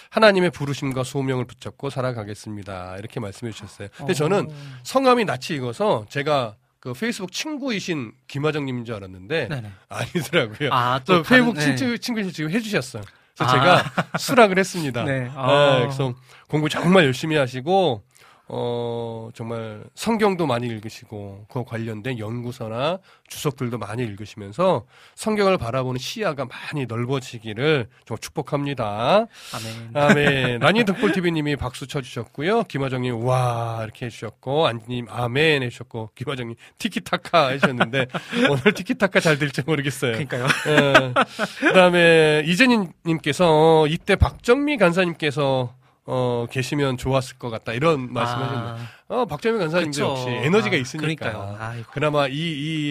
하나님의 부르심과 소명을 붙잡고 살아가겠습니다. 이렇게 말씀해 주셨어요. 근데 저는 성함이 낯이 익어서 제가 그 페이스북 친구이신 김하정님인 줄 알았는데 네네. 아니더라고요. 아, 또또 페이북 다른- 네. 친구 친구 지금 해주셨어요. 그래서 아. 제가 수락을 했습니다. 네. 아, 아. 그래서 공부 정말 열심히 하시고 어 정말 성경도 많이 읽으시고 그 관련된 연구서나 주석들도 많이 읽으시면서 성경을 바라보는 시야가 많이 넓어지기를 정말 축복합니다. 아멘. 아멘. 라니 득볼TV님이 박수 쳐주셨고요. 김화정님, 와, 이렇게 해주셨고, 안지님, 아멘 해주셨고, 김화정님, 티키타카 해주셨는데, 오늘 티키타카 잘 될지 모르겠어요. 그러니까요. 예. 그다음에 이재님님께서 이때 박정미 간사님께서 어 계시면 좋았을 것 같다 이런 말씀하셨는데 아, 어 박정미 간사님도. 역시 에너지가 아, 있으니까 그러니까요. 아이고. 그나마 이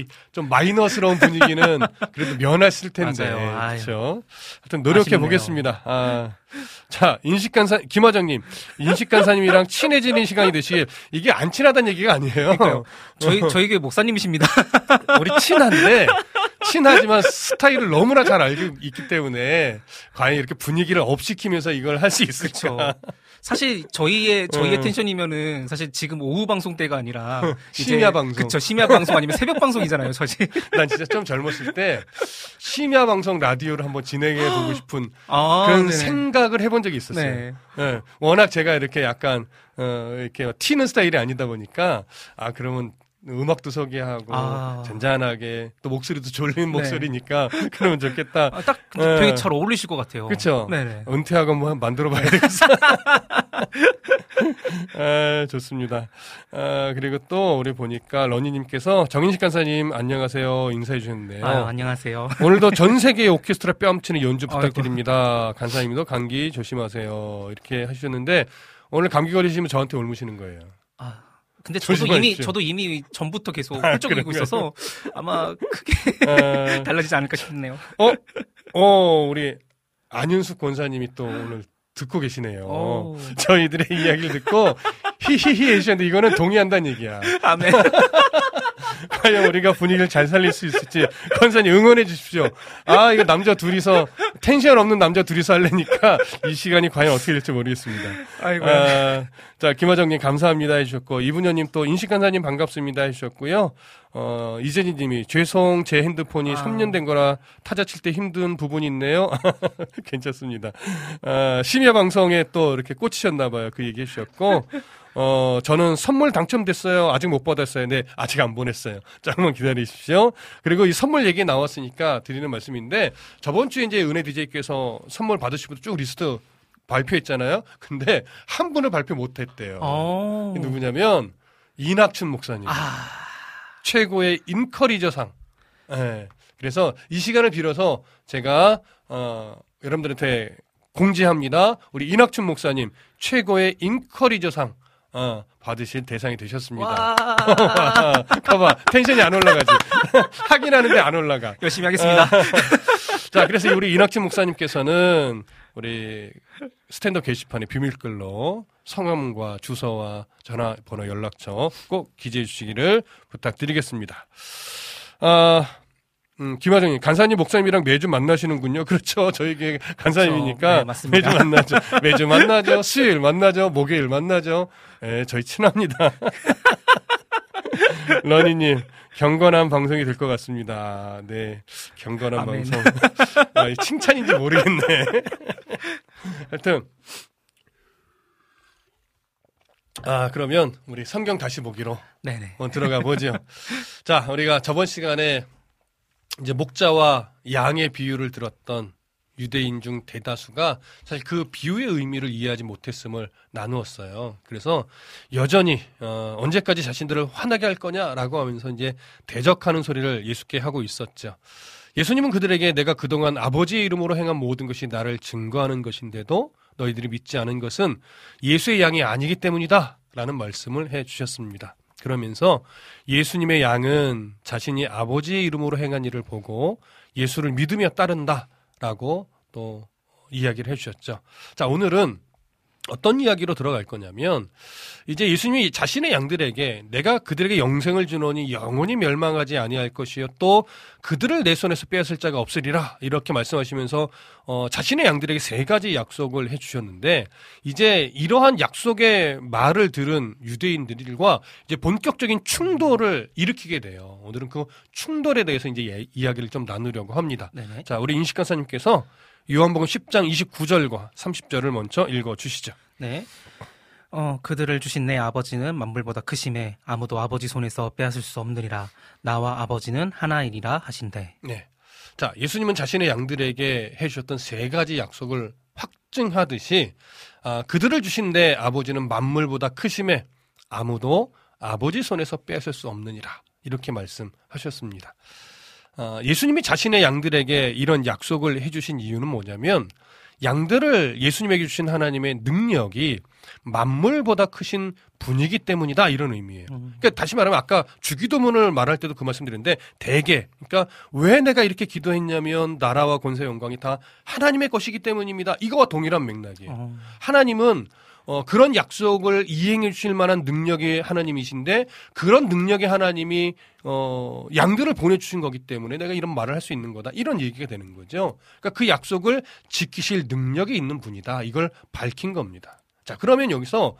이 좀 마이너스러운 분위기는 그래도 면하실 텐데. 아유. 그렇죠. 하여튼 노력해. 보겠습니다. 아. 자, 인식 간사 김화정님, 인식 간사님이랑 친해지는 시간이 되시 이게 안 친하다는 얘기가 아니에요. 저희, 저희 게 목사님이십니다. 우리 친한데 친하지만 스타일을 너무나 잘 알고 있기 때문에 과연 이렇게 분위기를 업시키면서 이걸 할 수 있을까? 사실 저희의 저희의 음. 텐션이면은 사실 지금 오후 방송 때가 아니라 심야 방송. 그쵸 심야 방송 아니면 새벽 방송이잖아요 사실 난 진짜 좀 젊었을 때 심야 방송 라디오를 한번 진행해 보고 싶은 아, 그런 네네. 생각을 해본 적이 있었어요. 네. 예, 워낙 제가 이렇게 약간 어, 이렇게 튀는 스타일이 아니다 보니까 아 그러면 음악도 소개하고 아. 잔잔하게 또 목소리도 졸린 목소리니까 그러면 좋겠다. 아, 딱 네. 되게 잘 어울리실 것 같아요. 네네. 은퇴하고 뭐 만들어 봐야 되겠어. 아, 좋습니다. 아, 그리고 또 우리 보니까 러니님께서 정인식 간사님 안녕하세요 인사해 주셨는데요. 아유, 안녕하세요. 오늘도 전 세계의 오케스트라 뺨치는 연주 아이고. 부탁드립니다. 간사님도 감기 조심하세요. 이렇게 하셨는데 오늘 감기 걸리시면 저한테 올무시는 거예요. 아, 근데 저도 이미 조심하십시오. 저도 이미 전부터 계속 아, 훌쩍이고 그런가요? 있어서 아마 크게 아, 달라지지 않을까 싶네요. 어, 어, 우리 안윤숙 권사님이 또 오늘 듣고 계시네요. 오. 저희들의 이야기를 듣고 히히히 해주셨는데 이거는 동의한다는 얘기야. 아멘. 과연 우리가 분위기를 잘 살릴 수 있을지 권사님 응원해 주십시오. 아 이거 남자 둘이서 텐션 없는 남자 둘이서 하려니까 이 시간이 과연 어떻게 될지 모르겠습니다. 아이고. 아, 자 김화정님 감사합니다 해주셨고 이분녀님 또 인식간사님 반갑습니다 해주셨고요. 어 이재진 님이 죄송 제 핸드폰이 아. 3년 된 거라 타자 칠 때 힘든 부분이 있네요. 괜찮습니다. 아, 심야 방송에 또 이렇게 꽂히셨나 봐요. 그 얘기 해주셨고. 어, 저는 선물 당첨됐어요. 아직 못 받았어요. 네, 아직 안 보냈어요. 조금만 기다리십시오. 그리고 이 선물 얘기 나왔으니까 드리는 말씀인데, 저번 주에 이제 은혜 DJ께서 선물 분들 쭉 리스트 발표했잖아요. 근데 한 분을 발표 못 했대요. 어. 누구냐면, 이낙춘 목사님. 아, 최고의 인커리저상. 예. 그래서 이 시간을 빌어서 제가 어, 여러분들한테 공지합니다. 우리 이낙춘 목사님 최고의 인커리저상 어, 받으실 대상이 되셨습니다. 와. 봐봐 텐션이 안 올라가지. 하긴 하는데 안 올라가. 열심히 하겠습니다. 자, 그래서 우리 이낙춘 목사님께서는 우리 스탠더 게시판에 비밀글로 성함과 주소와 전화번호 연락처 꼭 기재해 주시기를 부탁드리겠습니다. 아, 음, 김하정님, 간사님 목사님이랑 매주 만나시는군요. 그렇죠. 저에게 간사님이니까 그렇죠. 네, 맞습니다. 매주 만나죠. 매주 만나죠. 수요일 만나죠. 목요일 만나죠. 예, 저희 친합니다. 러니님, 경건한 방송이 될 것 같습니다. 네. 경건한 아멘. 방송. 아, 이 칭찬인지 모르겠네. 하여튼. 아, 그러면 우리 성경 다시 보기로 네네. 들어가 보죠. 자, 우리가 저번 시간에 이제 목자와 양의 비유를 들었던 유대인 중 대다수가 사실 그 비유의 의미를 이해하지 못했음을 나누었어요. 그래서 여전히 어, 언제까지 자신들을 화나게 할 거냐라고 하면서 이제 대적하는 소리를 예수께 하고 있었죠. 예수님은 그들에게 내가 그동안 아버지의 이름으로 행한 모든 것이 나를 증거하는 것인데도 너희들이 믿지 않은 것은 예수의 양이 아니기 때문이다. 라는 말씀을 해 주셨습니다. 그러면서 예수님의 양은 자신이 아버지의 이름으로 행한 일을 보고 예수를 믿으며 따른다. 라고 또 이야기를 해 주셨죠. 자, 오늘은 어떤 이야기로 들어갈 거냐면 이제 예수님이 자신의 양들에게 내가 그들에게 영생을 주노니 영원히 멸망하지 아니할 것이요 또 그들을 내 손에서 빼앗을 자가 없으리라 이렇게 말씀하시면서 어, 자신의 양들에게 세 가지 약속을 해 주셨는데 이제 이러한 약속의 말을 들은 유대인들과 이제 본격적인 충돌을 일으키게 돼요. 오늘은 그 충돌에 대해서 이제 예- 이야기를 좀 나누려고 합니다. 네네. 자, 우리 인식 간사님께서 요한복음 10장 29절과 30절을 먼저 읽어 주시죠. 네. 어, 그들을 주신 내 아버지는 만물보다 크심에 아무도 아버지 손에서 빼앗을 수 없느니라. 나와 아버지는 하나이리라 하신대. 네. 자, 예수님은 자신의 양들에게 해 주셨던 세 가지 약속을 확증하듯이 아, 그들을 주신 내 아버지는 만물보다 크심에 아무도 아버지 손에서 빼앗을 수 없느니라 이렇게 말씀하셨습니다. 아, 예수님이 자신의 양들에게 이런 약속을 해주신 이유는 뭐냐면 양들을 예수님에게 주신 하나님의 능력이 만물보다 크신 분이기 때문이다 이런 의미예요. 그러니까 다시 말하면 아까 주기도문을 말할 때도 그 말씀드렸는데 대개 그러니까 왜 내가 이렇게 기도했냐면 나라와 권세 영광이 다 하나님의 것이기 때문입니다. 이거와 동일한 맥락이에요. 어, 하나님은 어, 그런 약속을 이행해 주실 만한 능력의 하나님이신데 그런 능력의 하나님이 어, 양들을 보내주신 거기 때문에 내가 이런 말을 할 수 있는 거다 이런 얘기가 되는 거죠. 그러니까 그 약속을 지키실 능력이 있는 분이다 이걸 밝힌 겁니다. 자 그러면 여기서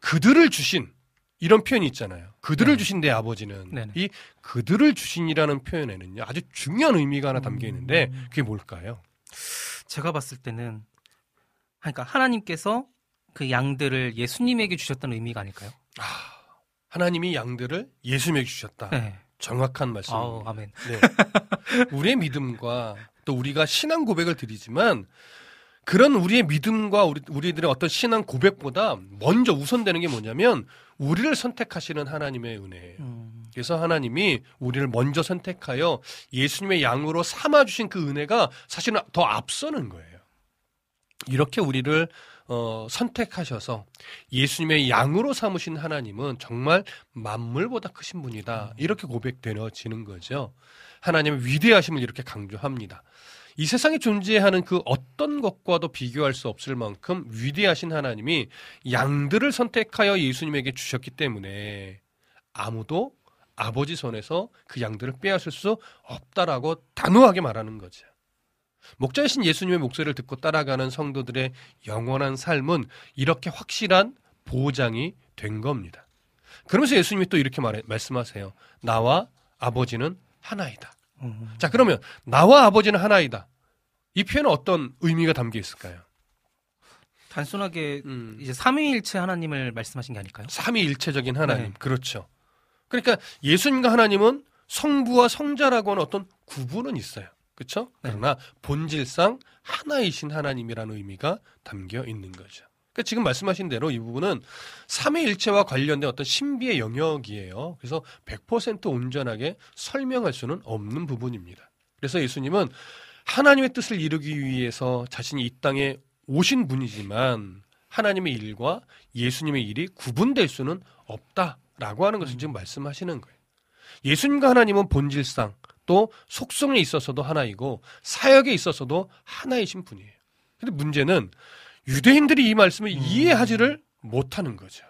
그들을 주신 이런 표현이 있잖아요. 그들을 네. 주신 내 아버지는 네네. 이 그들을 주신이라는 표현에는요 아주 중요한 의미가 하나 담겨 있는데 음. 그게 뭘까요? 제가 봤을 때는 그러니까 하나님께서 그 양들을 예수님에게 주셨다는 의미가 아닐까요? 하나님이 양들을 예수님에게 주셨다. 네. 정확한 말씀입니다. 아우, 아멘. 네. 우리의 믿음과 또 우리가 신앙 고백을 드리지만 그런 우리의 믿음과 우리, 우리들의 어떤 신앙 고백보다 먼저 우선되는 게 뭐냐면 우리를 선택하시는 하나님의 은혜예요. 음, 그래서 하나님이 우리를 먼저 선택하여 예수님의 양으로 삼아 주신 그 은혜가 사실은 더 앞서는 거예요. 이렇게 우리를 어, 선택하셔서 예수님의 양으로 삼으신 하나님은 정말 만물보다 크신 분이다. 이렇게 고백되어지는 거죠. 하나님의 위대하심을 이렇게 강조합니다. 이 세상에 존재하는 그 어떤 것과도 비교할 수 없을 만큼 위대하신 하나님이 양들을 선택하여 예수님에게 주셨기 때문에 아무도 아버지 손에서 그 양들을 빼앗을 수 없다라고 단호하게 말하는 거죠. 목자이신 예수님의 목소리를 듣고 따라가는 성도들의 영원한 삶은 이렇게 확실한 보장이 된 겁니다. 그러면서 예수님이 또 이렇게 말해, 말씀하세요. 나와 아버지는 하나이다. 음. 자, 그러면 나와 아버지는 하나이다. 이 표현은 어떤 의미가 담겨 있을까요? 단순하게 음, 이제 삼위일체 하나님을 말씀하신 게 아닐까요? 삼위일체적인 하나님. 네. 그렇죠. 그러니까 예수님과 하나님은 성부와 성자라고 하는 어떤 구분은 있어요. 그렇죠? 네. 그러나 본질상 하나이신 하나님이라는 의미가 담겨 있는 거죠. 그러니까 지금 말씀하신 대로 이 부분은 삼위일체와 관련된 어떤 신비의 영역이에요. 그래서 100% 온전하게 설명할 수는 없는 부분입니다. 그래서 예수님은 하나님의 뜻을 이루기 위해서 자신이 이 땅에 오신 분이지만 하나님의 일과 예수님의 일이 구분될 수는 없다라고 하는 것을 지금 말씀하시는 거예요. 예수님과 하나님은 본질상 또 속성에 있어서도 하나이고 사역에 있어서도 하나이신 분이에요. 근데 문제는 유대인들이 이 말씀을 이해하지를 못하는 거죠.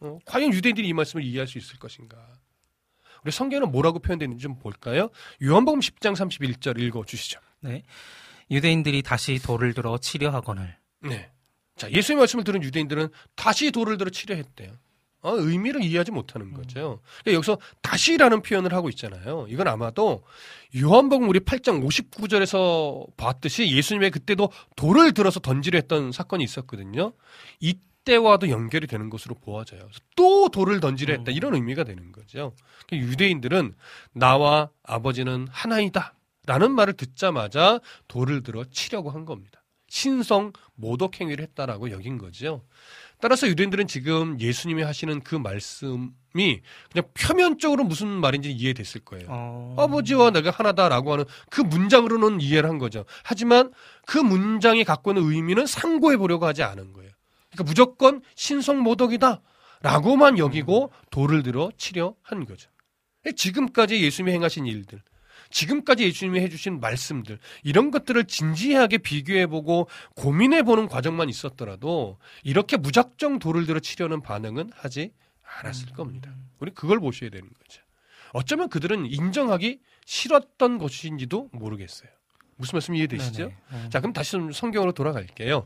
어, 과연 유대인들이 이 말씀을 이해할 수 있을 것인가? 우리 성경은 뭐라고 표현되는지 좀 볼까요? 요한복음 10장 31절 읽어 주시죠. 네. 유대인들이 다시 돌을 들어 치려 하거늘 네. 자, 예수의 말씀을 들은 유대인들은 다시 돌을 들어 치려 했대요. 어, 의미를 이해하지 못하는 거죠. 그러니까 여기서 다시라는 표현을 하고 있잖아요. 이건 아마도 요한복음 우리 8장 59절에서 봤듯이 예수님의 그때도 돌을 들어서 던지려 했던 사건이 있었거든요. 이때와도 연결이 되는 것으로 보아져요. 또 돌을 던지려 했다 이런 의미가 되는 거죠. 그러니까 유대인들은 나와 아버지는 하나이다 라는 말을 듣자마자 돌을 들어 치려고 한 겁니다. 신성 모독 행위를 했다라고 여긴 거죠. 따라서 유대인들은 지금 예수님이 하시는 그 말씀이 그냥 표면적으로 무슨 말인지 이해됐을 거예요. 어. 아버지와 내가 하나다라고 하는 그 문장으로는 이해를 한 거죠. 하지만 그 문장이 갖고 있는 의미는 상고해 보려고 하지 않은 거예요. 그러니까 무조건 신성모독이다. 라고만 여기고 돌을 들어 치려 한 거죠. 지금까지 예수님이 행하신 일들, 지금까지 예수님이 해주신 말씀들, 이런 것들을 진지하게 비교해보고 고민해보는 과정만 있었더라도 이렇게 무작정 돌을 들어 치려는 반응은 하지 않았을 겁니다. 우리 그걸 보셔야 되는 거죠. 어쩌면 그들은 인정하기 싫었던 것인지도 모르겠어요. 무슨 말씀 이해되시죠? 네네. 음. 자, 그럼 다시 좀 성경으로 돌아갈게요.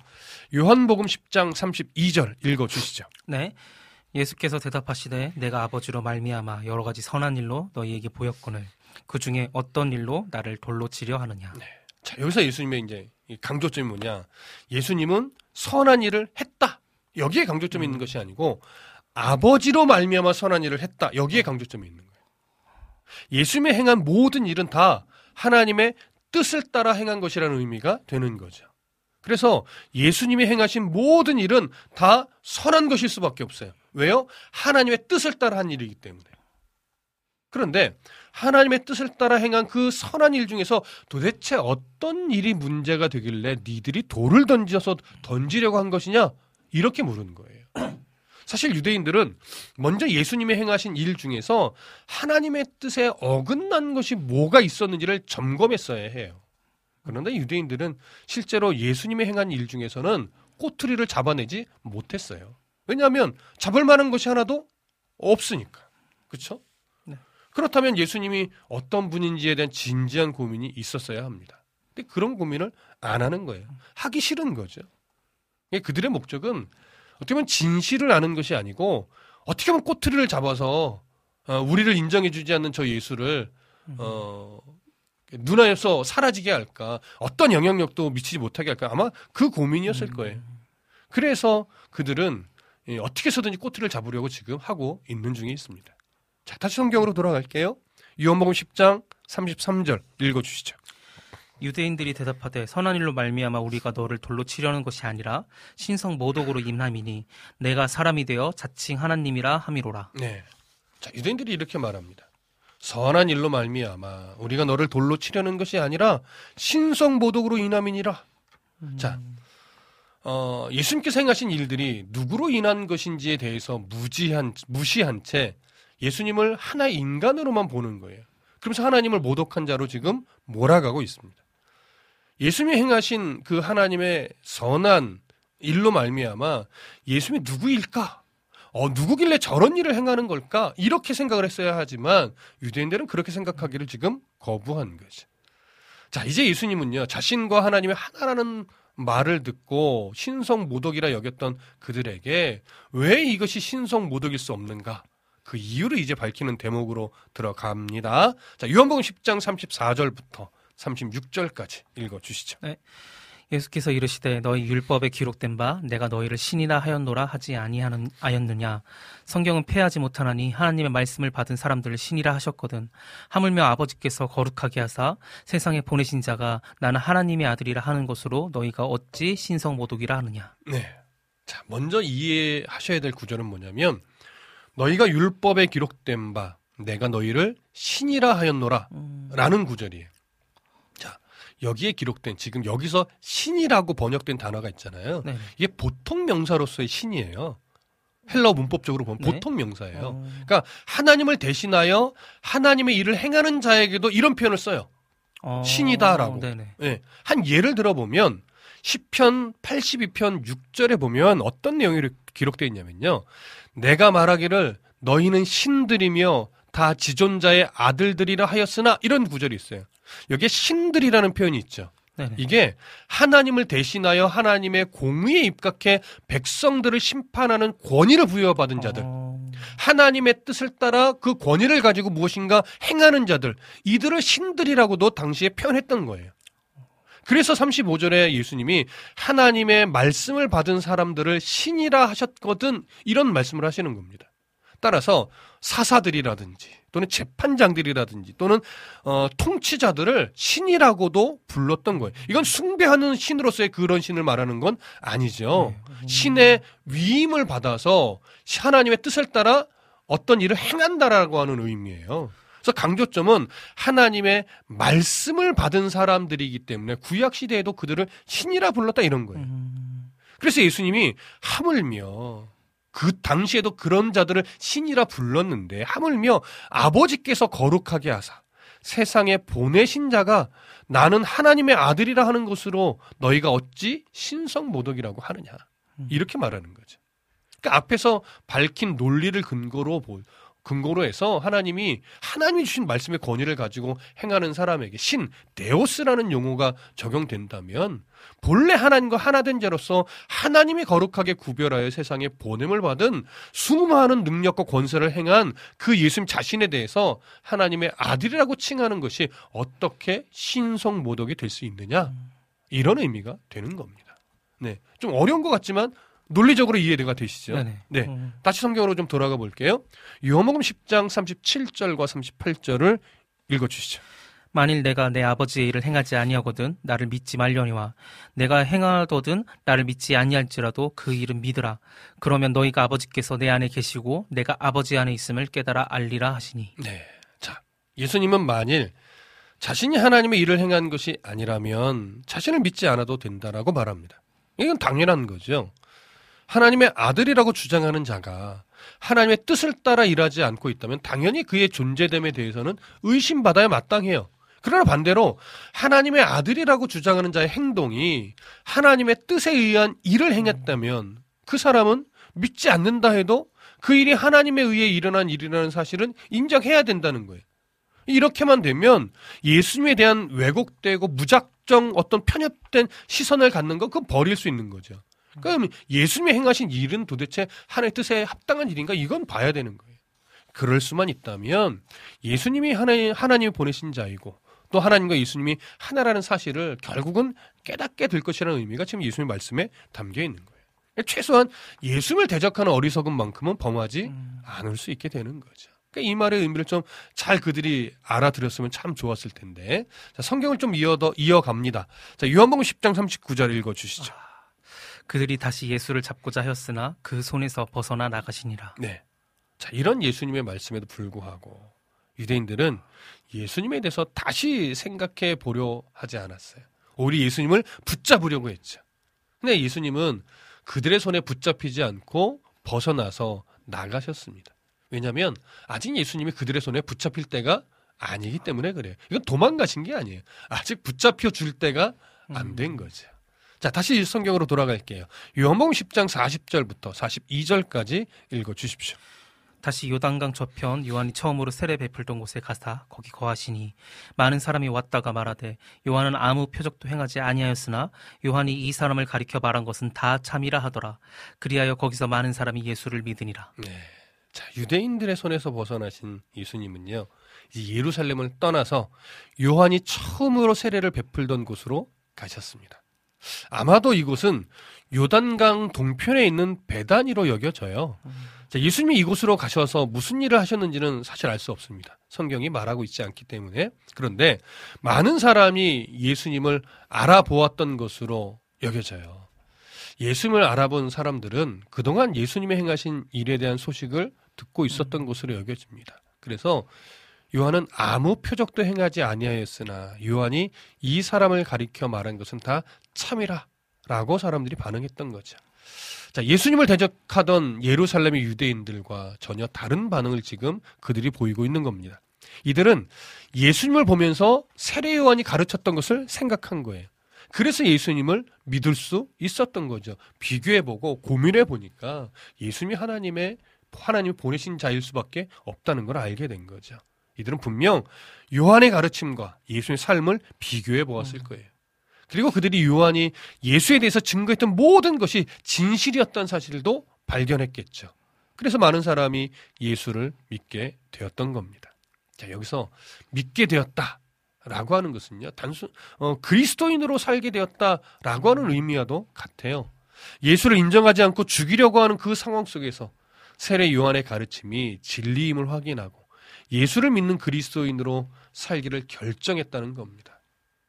요한복음 10장 32절 읽어 주시죠. 네. 예수께서 대답하시되 내가 아버지로 말미암아 여러 가지 선한 일로 너희에게 보였거늘 그 중에 어떤 일로 나를 돌로 치려 하느냐. 자, 여기서 예수님의 이제 이 강조점이 뭐냐? 예수님은 선한 일을 했다. 여기에 강조점이 있는 것이 아니고 아버지로 말미암아 선한 일을 했다. 여기에 강조점이 있는 거예요. 예수님의 행한 모든 일은 다 하나님의 뜻을 따라 행한 것이라는 의미가 되는 거죠. 그래서 예수님이 행하신 모든 일은 다 선한 것일 수밖에 없어요. 왜요? 하나님의 뜻을 따라 한 일이기 때문에. 그런데 하나님의 뜻을 따라 행한 그 선한 일 중에서 도대체 어떤 일이 문제가 되길래 니들이 돌을 던져서 던지려고 한 것이냐? 이렇게 물은 거예요. 사실 유대인들은 먼저 예수님이 행하신 일 중에서 하나님의 뜻에 어긋난 것이 뭐가 있었는지를 점검했어야 해요. 그런데 유대인들은 실제로 예수님이 행한 일 중에서는 꼬투리를 잡아내지 못했어요. 왜냐하면 잡을 만한 것이 하나도 없으니까. 그렇죠? 네. 그렇다면 예수님이 어떤 분인지에 대한 진지한 고민이 있었어야 합니다. 근데 그런 고민을 안 하는 거예요. 하기 싫은 거죠. 그들의 목적은 어떻게 보면 진실을 아는 것이 아니고 어떻게 하면 꼬투리를 잡아서 어, 우리를 인정해주지 않는 저 예수를 어, 눈앞에서 사라지게 할까 어떤 영향력도 미치지 못하게 할까 아마 그 고민이었을 거예요. 그래서 그들은 예, 어떻게 해서든지 꼬투리를 잡으려고 지금 하고 있는 중에 있습니다. 자 다시 성경으로 돌아갈게요. 요한복음 10장 33절 읽어 주시죠. 유대인들이 대답하되 선한 일로 말미암아 우리가 너를 돌로 치려는 것이 아니라 신성 모독으로 임함이니 내가 사람이 되어 자칭 하나님이라 함이로라. 네. 자, 유대인들이 이렇게 말합니다. 선한 일로 말미암아 우리가 너를 돌로 치려는 것이 아니라 신성 모독으로 인함이니라. 자, 어, 예수님께서 행하신 일들이 누구로 인한 것인지에 대해서 무지한 무시한 채 예수님을 하나의 인간으로만 보는 거예요. 그러면서 하나님을 모독한 자로 지금 몰아가고 있습니다. 예수님이 행하신 그 하나님의 선한 일로 말미암아 예수님이 누구일까? 어, 누구길래 저런 일을 행하는 걸까? 이렇게 생각을 했어야 하지만 유대인들은 그렇게 생각하기를 지금 거부한 거죠. 자, 이제 예수님은요, 자신과 하나님의 하나라는 말을 듣고 신성 모독이라 여겼던 그들에게 왜 이것이 신성 모독일 수 없는가? 그 이유를 이제 밝히는 대목으로 들어갑니다. 자, 요한복음 10장 34절부터 36절까지 읽어 주시죠. 예수께서 이르시되 너희 율법에 기록된 바 내가 너희를 신이라 하였노라 하지 아니하는 아였느냐 성경은 폐하지 못하나니 하나님의 말씀을 받은 사람들을 신이라 하셨거든 하물며 아버지께서 거룩하게 하사 세상에 보내신 자가 나는 하나님의 아들이라 하는 것으로 너희가 어찌 신성 모독이라 하느냐 네. 자, 먼저 이해하셔야 될 구절은 뭐냐면 너희가 율법에 기록된 바 내가 너희를 신이라 하였노라 라는 구절이에요. 자, 여기에 기록된 지금 여기서 신이라고 번역된 단어가 있잖아요. 네. 이게 보통 명사로서의 신이에요. 헬러 문법적으로 보면 네. 보통 명사예요. 어. 그러니까 하나님을 대신하여 하나님의 일을 행하는 자에게도 이런 표현을 써요. 어, 신이다라고. 네네. 예. 한 예를 들어보면 10편 82편 6절에 보면 어떤 내용이 기록되어 있냐면요. 내가 말하기를 너희는 신들이며 다 지존자의 아들들이라 하였으나 이런 구절이 있어요. 여기에 신들이라는 표현이 있죠. 네네. 이게 하나님을 대신하여 하나님의 공의에 입각해 백성들을 심판하는 권위를 부여받은 자들. 어, 하나님의 뜻을 따라 그 권위를 가지고 무엇인가 행하는 자들, 이들을 신들이라고도 당시에 표현했던 거예요. 그래서 35절에 예수님이 하나님의 말씀을 받은 사람들을 신이라 하셨거든 이런 말씀을 하시는 겁니다. 따라서 사사들이라든지 또는 재판장들이라든지 또는 어, 통치자들을 신이라고도 불렀던 거예요. 이건 숭배하는 신으로서의 그런 신을 말하는 건 아니죠. 신의 위임을 받아서 하나님의 뜻을 따라 어떤 일을 행한다라고 하는 의미예요. 그래서 강조점은 하나님의 말씀을 받은 사람들이기 때문에 구약 시대에도 그들을 신이라 불렀다 이런 거예요. 음. 그래서 예수님이 하물며 그 당시에도 그런 자들을 신이라 불렀는데 하물며 아버지께서 거룩하게 하사 세상에 보내신 자가 나는 하나님의 아들이라 하는 것으로 너희가 어찌 신성 모독이라고 하느냐 이렇게 말하는 거죠. 그러니까 앞에서 밝힌 논리를 근거로 보, 근거로 해서 하나님이 하나님이 주신 말씀의 권위를 가지고 행하는 사람에게 신 데오스라는 용어가 적용된다면 본래 하나님과 하나 된 자로서 하나님이 거룩하게 구별하여 세상에 보냄을 받은 수많은 능력과 권세를 행한 그 예수님 자신에 대해서 하나님의 아들이라고 칭하는 것이 어떻게 신성 모독이 될 수 있느냐 이런 의미가 되는 겁니다. 네, 좀 어려운 것 같지만 논리적으로 이해가 되시죠? 네네. 네. 음. 다시 성경으로 좀 돌아가 볼게요. 요한복음 10장 37절과 38절을 읽어 주시죠. 만일 내가 내 아버지의 일을 행하지 아니하거든 나를 믿지 말려니와 내가 행하거든 나를 믿지 아니할지라도 그 일은 믿으라 그러면 너희가 아버지께서 내 안에 계시고 내가 아버지 안에 있음을 깨달아 알리라 하시니 네. 자, 예수님은 만일 자신이 하나님의 일을 행한 것이 아니라면 자신을 믿지 않아도 된다라고 말합니다. 이건 당연한 거죠. 하나님의 아들이라고 주장하는 자가 하나님의 뜻을 따라 일하지 않고 있다면 당연히 그의 존재됨에 대해서는 의심받아야 마땅해요. 그러나 반대로 하나님의 아들이라고 주장하는 자의 행동이 하나님의 뜻에 의한 일을 행했다면 그 사람은 믿지 않는다 해도 그 일이 하나님에 의해 일어난 일이라는 사실은 인정해야 된다는 거예요. 이렇게만 되면 예수님에 대한 왜곡되고 무작정 어떤 편협된 시선을 갖는 거 그건 버릴 수 있는 거죠. 그럼 예수님이 행하신 일은 도대체 하나님의 뜻에 합당한 일인가 이건 봐야 되는 거예요. 그럴 수만 있다면 예수님이 하나님 하나님이 보내신 자이고 또 하나님과 예수님이 하나라는 사실을 결국은 깨닫게 될 것이라는 의미가 지금 예수님 말씀에 담겨 있는 거예요. 최소한 예수님을 대적하는 어리석은만큼은 범하지 않을 수 있게 되는 거죠. 그러니까 이 말의 의미를 좀 잘 그들이 알아들였으면 참 좋았을 텐데. 자, 성경을 좀 이어 이어갑니다. 자, 요한복음 10장 39절 읽어 주시죠. 그들이 다시 예수를 잡고자 하였으나 그 손에서 벗어나 나가시니라 네. 자, 이런 예수님의 말씀에도 불구하고 유대인들은 예수님에 대해서 다시 생각해 보려 하지 않았어요. 오히려 예수님을 붙잡으려고 했죠. 근데 예수님은 그들의 손에 붙잡히지 않고 벗어나서 나가셨습니다. 왜냐하면 아직 예수님이 그들의 손에 붙잡힐 때가 아니기 때문에 그래요. 이건 도망가신 게 아니에요. 아직 붙잡혀 줄 때가 안 된 거죠. 자, 다시 성경으로 돌아갈게요. 요한복음 10장 40절부터 42절까지 읽어 주십시오. 다시 요단강 저편 요한이 처음으로 세례 베풀던 곳에 가사 거기 거하시니 많은 사람이 왔다가 말하되 요한은 아무 표적도 행하지 아니하였으나 요한이 이 사람을 가리켜 말한 것은 다 참이라 하더라 그리하여 거기서 많은 사람이 예수를 믿으니라 네. 자, 유대인들의 손에서 벗어나신 예수님은요, 이제 예루살렘을 떠나서 요한이 처음으로 세례를 베풀던 곳으로 가셨습니다. 아마도 이곳은 요단강 동편에 있는 베다니로 여겨져요. 자, 예수님이 이곳으로 가셔서 무슨 일을 하셨는지는 사실 알 수 없습니다. 성경이 말하고 있지 않기 때문에. 그런데 많은 사람이 예수님을 알아보았던 것으로 여겨져요. 예수님을 알아본 사람들은 그동안 예수님의 행하신 일에 대한 소식을 듣고 있었던 것으로 여겨집니다. 그래서 요한은 아무 표적도 행하지 아니하였으나 요한이 이 사람을 가리켜 말한 것은 다 참이라 라고 사람들이 반응했던 거죠. 자, 예수님을 대적하던 예루살렘의 유대인들과 전혀 다른 반응을 지금 그들이 보이고 있는 겁니다. 이들은 예수님을 보면서 세례 요한이 가르쳤던 것을 생각한 거예요. 그래서 예수님을 믿을 수 있었던 거죠. 비교해보고 고민해보니까 예수님이 하나님의, 하나님이 보내신 자일 수밖에 없다는 걸 알게 된 거죠. 이들은 분명 요한의 가르침과 예수의 삶을 비교해 보았을 거예요. 그리고 그들이 요한이 예수에 대해서 증거했던 모든 것이 진실이었던 사실도 발견했겠죠. 그래서 많은 사람이 예수를 믿게 되었던 겁니다. 자, 여기서 믿게 되었다 라고 하는 것은요. 단순 어, 그리스도인으로 살게 되었다 라고 하는 의미와도 같아요. 예수를 인정하지 않고 죽이려고 하는 그 상황 속에서 세례 요한의 가르침이 진리임을 확인하고 예수를 믿는 그리스도인으로 살기를 결정했다는 겁니다.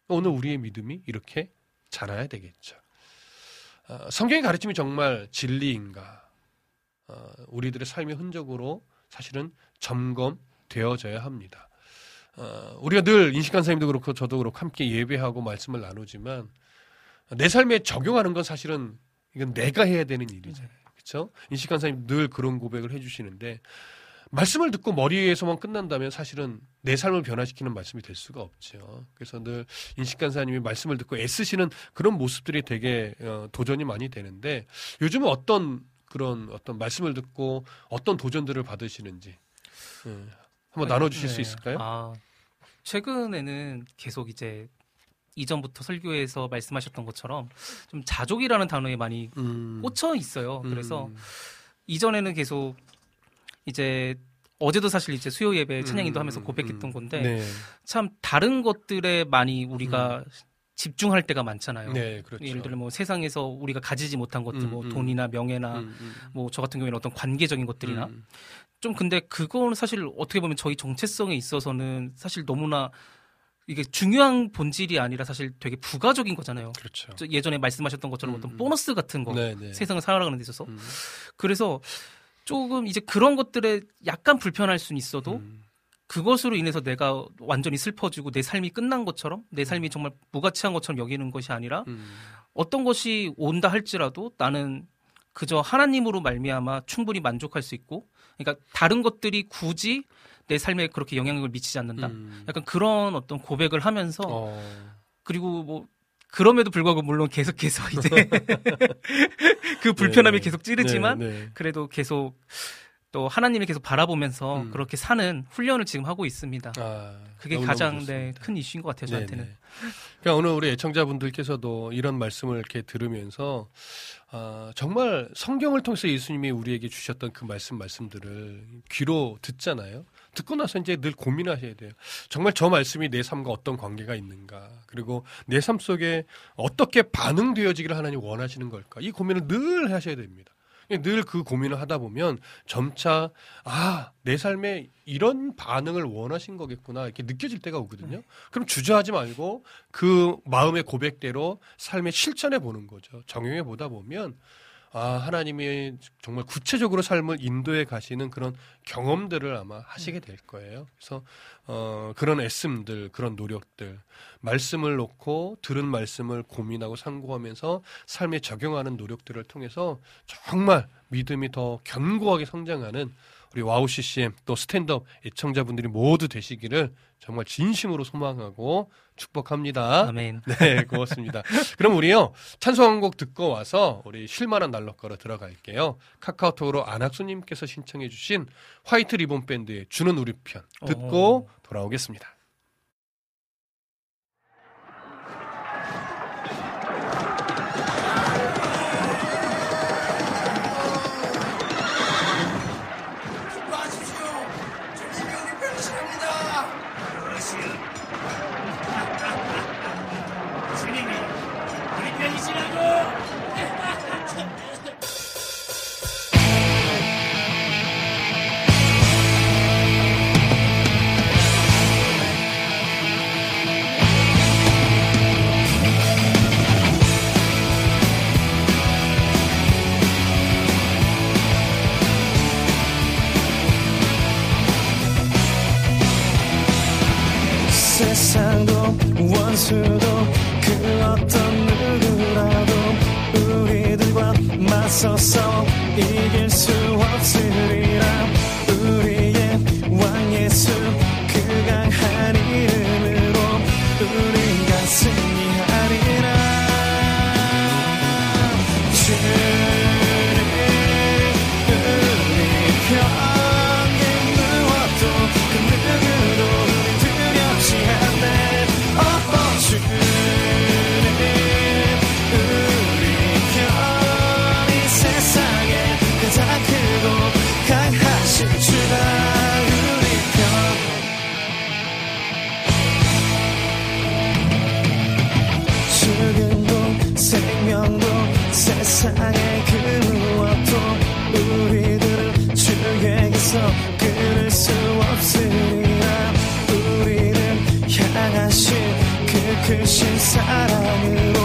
오늘 우리의 믿음이 이렇게 자라야 되겠죠. 어, 성경의 가르침이 정말 진리인가? 어, 우리들의 삶의 흔적으로 사실은 점검되어져야 합니다. 어, 우리가 늘 인식한 사님도 그렇고 저도 그렇고 함께 예배하고 말씀을 나누지만 내 삶에 적용하는 건 사실은 이건 내가 해야 되는 일이잖아요. 그렇죠? 인식한 사님 늘 그런 고백을 해주시는데 말씀을 듣고 머리에서만 끝난다면 사실은 내 삶을 변화시키는 말씀이 될 수가 없죠. 그래서 늘 인식 간사님이 말씀을 듣고 애쓰시는 그런 모습들이 되게 어, 도전이 많이 되는데 요즘은 어떤 그런 어떤 말씀을 듣고 어떤 도전들을 받으시는지 예, 한번 나눠주실 수 네. 있을까요? 아, 최근에는 계속 이제 이전부터 설교에서 말씀하셨던 것처럼 좀 자족이라는 단어에 많이 음, 꽂혀 있어요. 그래서 음, 이전에는 계속 이제 어제도 사실 이제 수요 예배 찬양인도 음, 하면서 고백했던 음, 건데 네, 참 다른 것들에 많이 우리가 집중할 때가 많잖아요. 네, 그렇죠. 예를 들어 뭐 세상에서 우리가 가지지 못한 것들 음, 뭐 음. 돈이나 명예나 음, 음, 뭐저 같은 경우에는 어떤 관계적인 것들이나 음, 좀 근데 그거는 사실 어떻게 보면 저희 정체성에 있어서는 사실 너무나 이게 중요한 본질이 아니라 사실 되게 부가적인 거잖아요. 그렇죠. 저 예전에 말씀하셨던 것처럼 음, 어떤 음. 보너스 같은 거 네, 네. 세상을 살아가는 데 있어서 음, 그래서 조금 이제 그런 것들에 약간 불편할 수는 있어도 음, 그것으로 인해서 내가 완전히 슬퍼지고 내 삶이 끝난 것처럼 내 음. 삶이 정말 무가치한 것처럼 여기는 것이 아니라 음, 어떤 것이 온다 할지라도 나는 그저 하나님으로 말미암아 충분히 만족할 수 있고 그러니까 다른 것들이 굳이 내 삶에 그렇게 영향력을 미치지 않는다. 음. 약간 그런 어떤 고백을 하면서 어, 그리고 뭐 그럼에도 불구하고 물론 계속해서 이제 그 불편함이 네, 계속 찌르지만 네, 네. 그래도 계속 또 하나님을 계속 바라보면서 음. 그렇게 사는 훈련을 지금 하고 있습니다. 아, 그게 가장. 네, 큰 이슈인 것 같아요 저한테는. 네네. 그러니까 오늘 우리 애청자분들께서도 이런 말씀을 이렇게 들으면서 아, 정말 성경을 통해서 예수님이 우리에게 주셨던 그 말씀 말씀들을 귀로 듣잖아요. 듣고 나서 이제 늘 고민하셔야 돼요. 정말 저 말씀이 내 삶과 어떤 관계가 있는가? 그리고 내 삶 속에 어떻게 반응되어지기를 하나님 원하시는 걸까? 이 고민을 늘 하셔야 됩니다. 늘 그 고민을 하다 보면 점차 아 내 삶에 이런 반응을 원하신 거겠구나 이렇게 느껴질 때가 오거든요. 그럼 주저하지 말고 그 마음의 고백대로 삶에 실천해 보는 거죠. 정형해 보다 보면 아 하나님이 정말 구체적으로 삶을 인도해 가시는 그런 경험들을 아마 하시게 될 거예요. 그래서 어 그런 애씀들, 그런 노력들, 말씀을 놓고 들은 말씀을 고민하고 상고하면서 삶에 적용하는 노력들을 통해서 정말 믿음이 더 견고하게 성장하는 우리 WOW CCM 또 Stand Up 애청자분들이 모두 되시기를 정말 진심으로 소망하고 축복합니다. 아멘. 네, 고맙습니다. 그럼 우리요 찬송 한곡 듣고 와서 우리 쉴만한 난로가로 들어갈게요. 카카오톡으로 안학수님께서 신청해주신 White Ribbon Band의 주는 우리 편 듣고 돌아오겠습니다. 원수도 그 어떤 누구라도 우리들과 맞서서 크신 사랑으로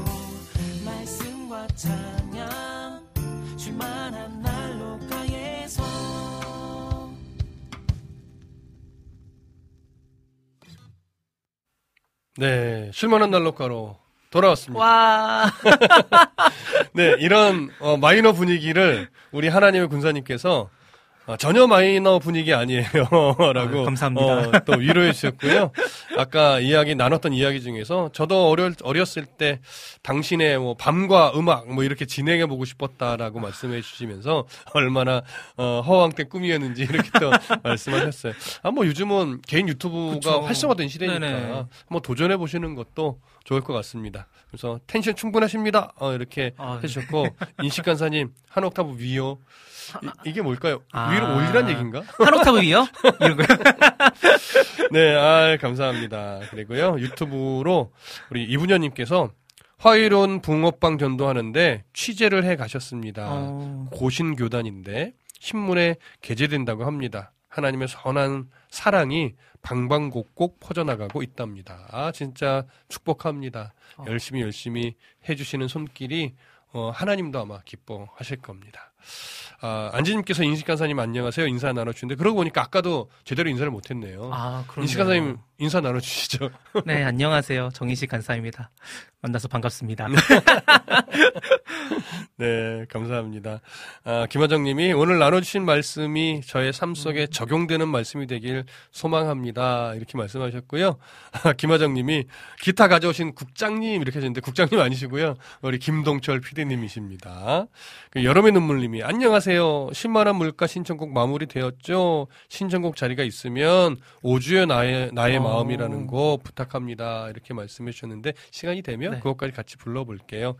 말씀과 찬양 쉴만한 난로가에서 네, 쉴만한 난로가로 돌아왔습니다. 와. 네, 이런 어, 마이너 분위기를 우리 하나님의 군사님께서 어, 전혀 마이너 분위기 아니에요라고 아유, 감사합니다. 어, 또 위로해 주셨고요. 아까 이야기 나눴던 이야기 중에서 저도 어렸 어렸을 때 당신의 뭐 밤과 음악 뭐 이렇게 진행해 보고 싶었다라고 말씀해 주시면서 얼마나 어, 허황 때 꿈이었는지 이렇게 또 말씀하셨어요. 아 뭐 요즘은 개인 유튜브가 그쵸. 활성화된 시대니까. 한번 도전해 보시는 것도 좋을 것 같습니다. 그래서 텐션 충분하십니다. 어, 이렇게 아, 네. 해주셨고 인식 간사님 한 옥타브 위요. 이, 게 뭘까요? 아. 위로 올리란 얘기인가? 한 옥타브 위요? 이런 거요? 네, 아 감사합니다. 그리고요 유튜브로 우리 이분녀님께서 화요일은 붕어빵 전도하는데 취재를 해 가셨습니다. 어. 고신 교단인데 신문에 게재된다고 합니다. 하나님의 선한 사랑이 방방곡곡 퍼져나가고 있답니다. 아 진짜 축복합니다. 어. 열심히 열심히 해주시는 손길이 어, 하나님도 아마 기뻐하실 겁니다. 아, 안지님께서 인식 간사님 안녕하세요 인사 나눠주는데 그러고 보니까 아까도 제대로 인사를 못했네요. 아, 그렇네요. 인식 간사님 인사 나눠주시죠. 네, 안녕하세요. 정인식 간사입니다. 만나서 반갑습니다. 네, 감사합니다. 아, 김화정 님이 오늘 나눠주신 말씀이 저의 삶 속에 적용되는 말씀이 되길 소망합니다. 이렇게 말씀하셨고요. 아, 김화정 님이 기타 가져오신 국장님 이렇게 하셨는데 국장님 아니시고요. 우리 김동철 PD님이십니다. 그 여름의 눈물 님이 안녕하세요. 10만원 물가 신청곡 마무리되었죠. 신청곡 자리가 있으면 오주의 나의 나의 어. 마음이라는 곡 부탁합니다. 이렇게 말씀해 주셨는데 시간이 되면 네. 그것까지 같이 불러볼게요.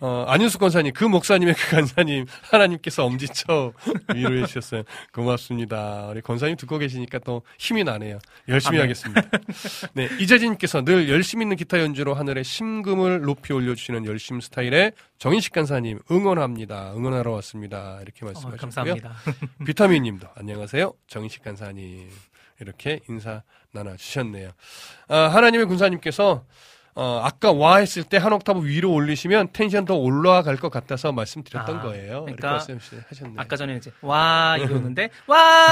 어, 안윤숙 권사님, 그 목사님의 그 간사님, 하나님께서 엄지쳐 위로해 주셨어요. 고맙습니다. 우리 권사님 듣고 계시니까 또 힘이 나네요. 열심히 아멘. 하겠습니다. 네, 이재진님께서 늘 열심 있는 기타 연주로 하늘에 심금을 높이 올려주시는 열심 스타일의 정인식 간사님 응원합니다. 응원하러 왔습니다. 이렇게 어, 말씀하셨고요. 감사합니다. 비타민님도 안녕하세요. 정인식 간사님 이렇게 인사 나눠주셨네요. 아, 하나님의 군사님께서 어, 아까 와 했을 때 한 옥타브 위로 올리시면 텐션 더 올라갈 것 같아서 말씀드렸던 아, 거예요. 그러니까 말씀하셨네요. 아까 전에 이제 와 이러는데 와.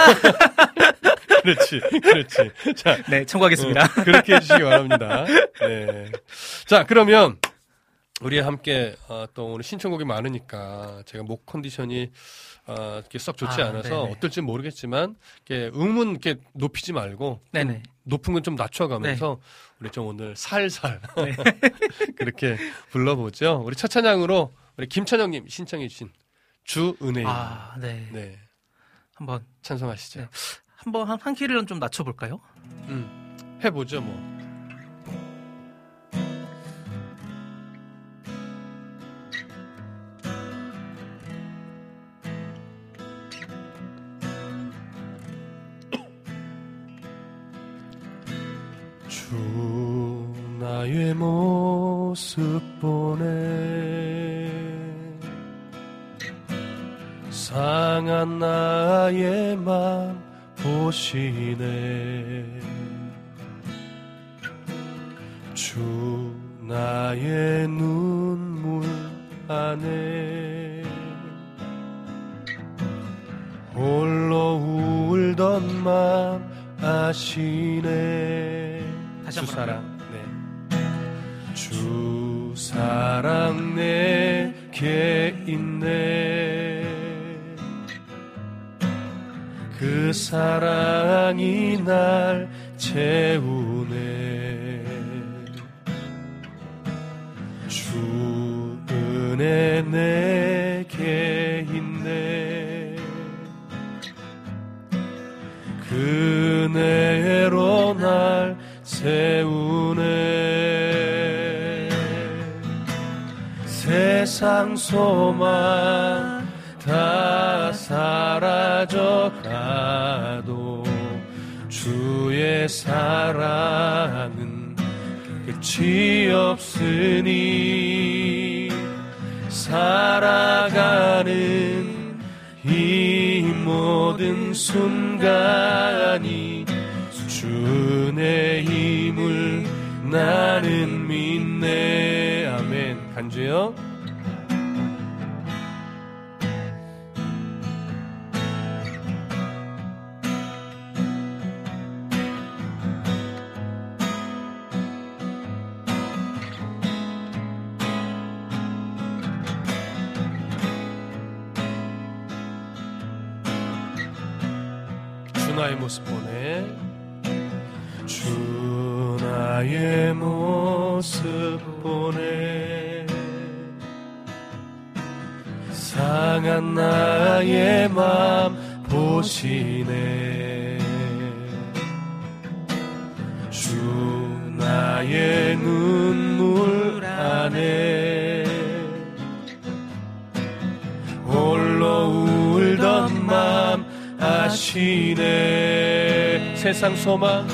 그렇지, 그렇지. 자, 네, 청구하겠습니다. 어, 그렇게 해주시기 바랍니다. 네. 자, 그러면 우리 함께 어, 또 오늘 신청곡이 많으니까 제가 목 컨디션이 어, 이렇게 썩 좋지 아, 않아서 네네. 어떨지 모르겠지만 이렇게 음은 이렇게 높이지 말고 좀 네네. 높은 건 좀 낮춰가면서 우리 좀 오늘 살살 네. 그렇게 불러보죠. 우리 첫 찬양으로 우리 김찬영님 신청해주신 주은혜 아, 네. 네 한번 찬송하시죠. 네. 한번 한, 한 키를 좀 낮춰 볼까요? 음, 해보죠 뭐. 모습 보내. 상한 나의 맘 보시네. 주 나의 눈물 안에 홀로 울던 맘 아시네. 다시 한번 사랑. 네. 주 사랑 내게 있네. 그 사랑이 날 채우네. 주 은혜 내게 있네. 그 은혜로 날 세우네 세상 소망 다 사라져 가도 주의 사랑은 끝이 없으니 살아가는 이 모든 순간이 주의 힘을 나는 믿네. 아멘. 간주요 나의 모습 보내 주 나의 모습 보내 상한 나의 맘 보시네. 주 나의 눈물 안에 홀로 울던 맘 아시네 세상 소망.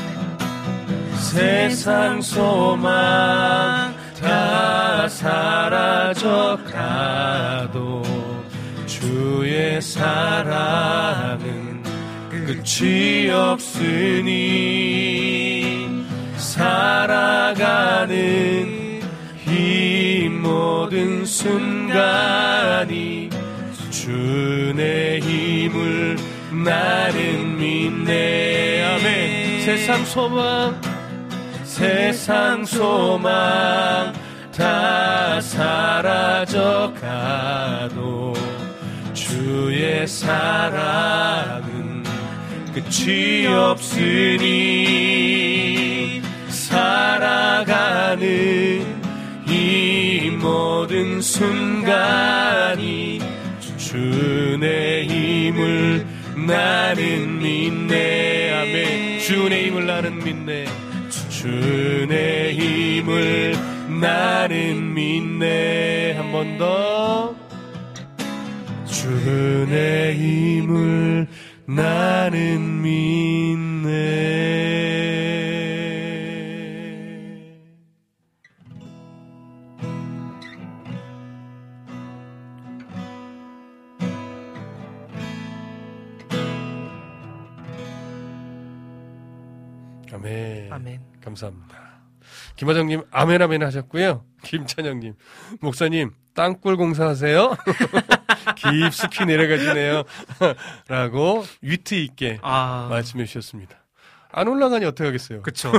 세상 소망 다 사라져 가도 주의 사랑은 끝이 없으니 살아가는 이 모든 순간이 주의 힘을 나는 믿네 세상 소망 세상 소망 다 사라져 가도 주의 사랑은 끝이 없으니 살아가는 이 모든 순간이 주의 힘을 나는 믿네 주의 힘을 나는 믿네. 주의 힘을 나는 믿네. 한 번 더. 주의 힘을 나는 믿네 감사합니다. 김화정님, 아멘, 아멘 하셨고요. 김찬영님, 목사님, 땅굴 공사하세요? 깊숙이 내려가시네요. 라고 위트 있게 아, 말씀해 주셨습니다. 안 올라가니 어떡하겠어요. 그쵸.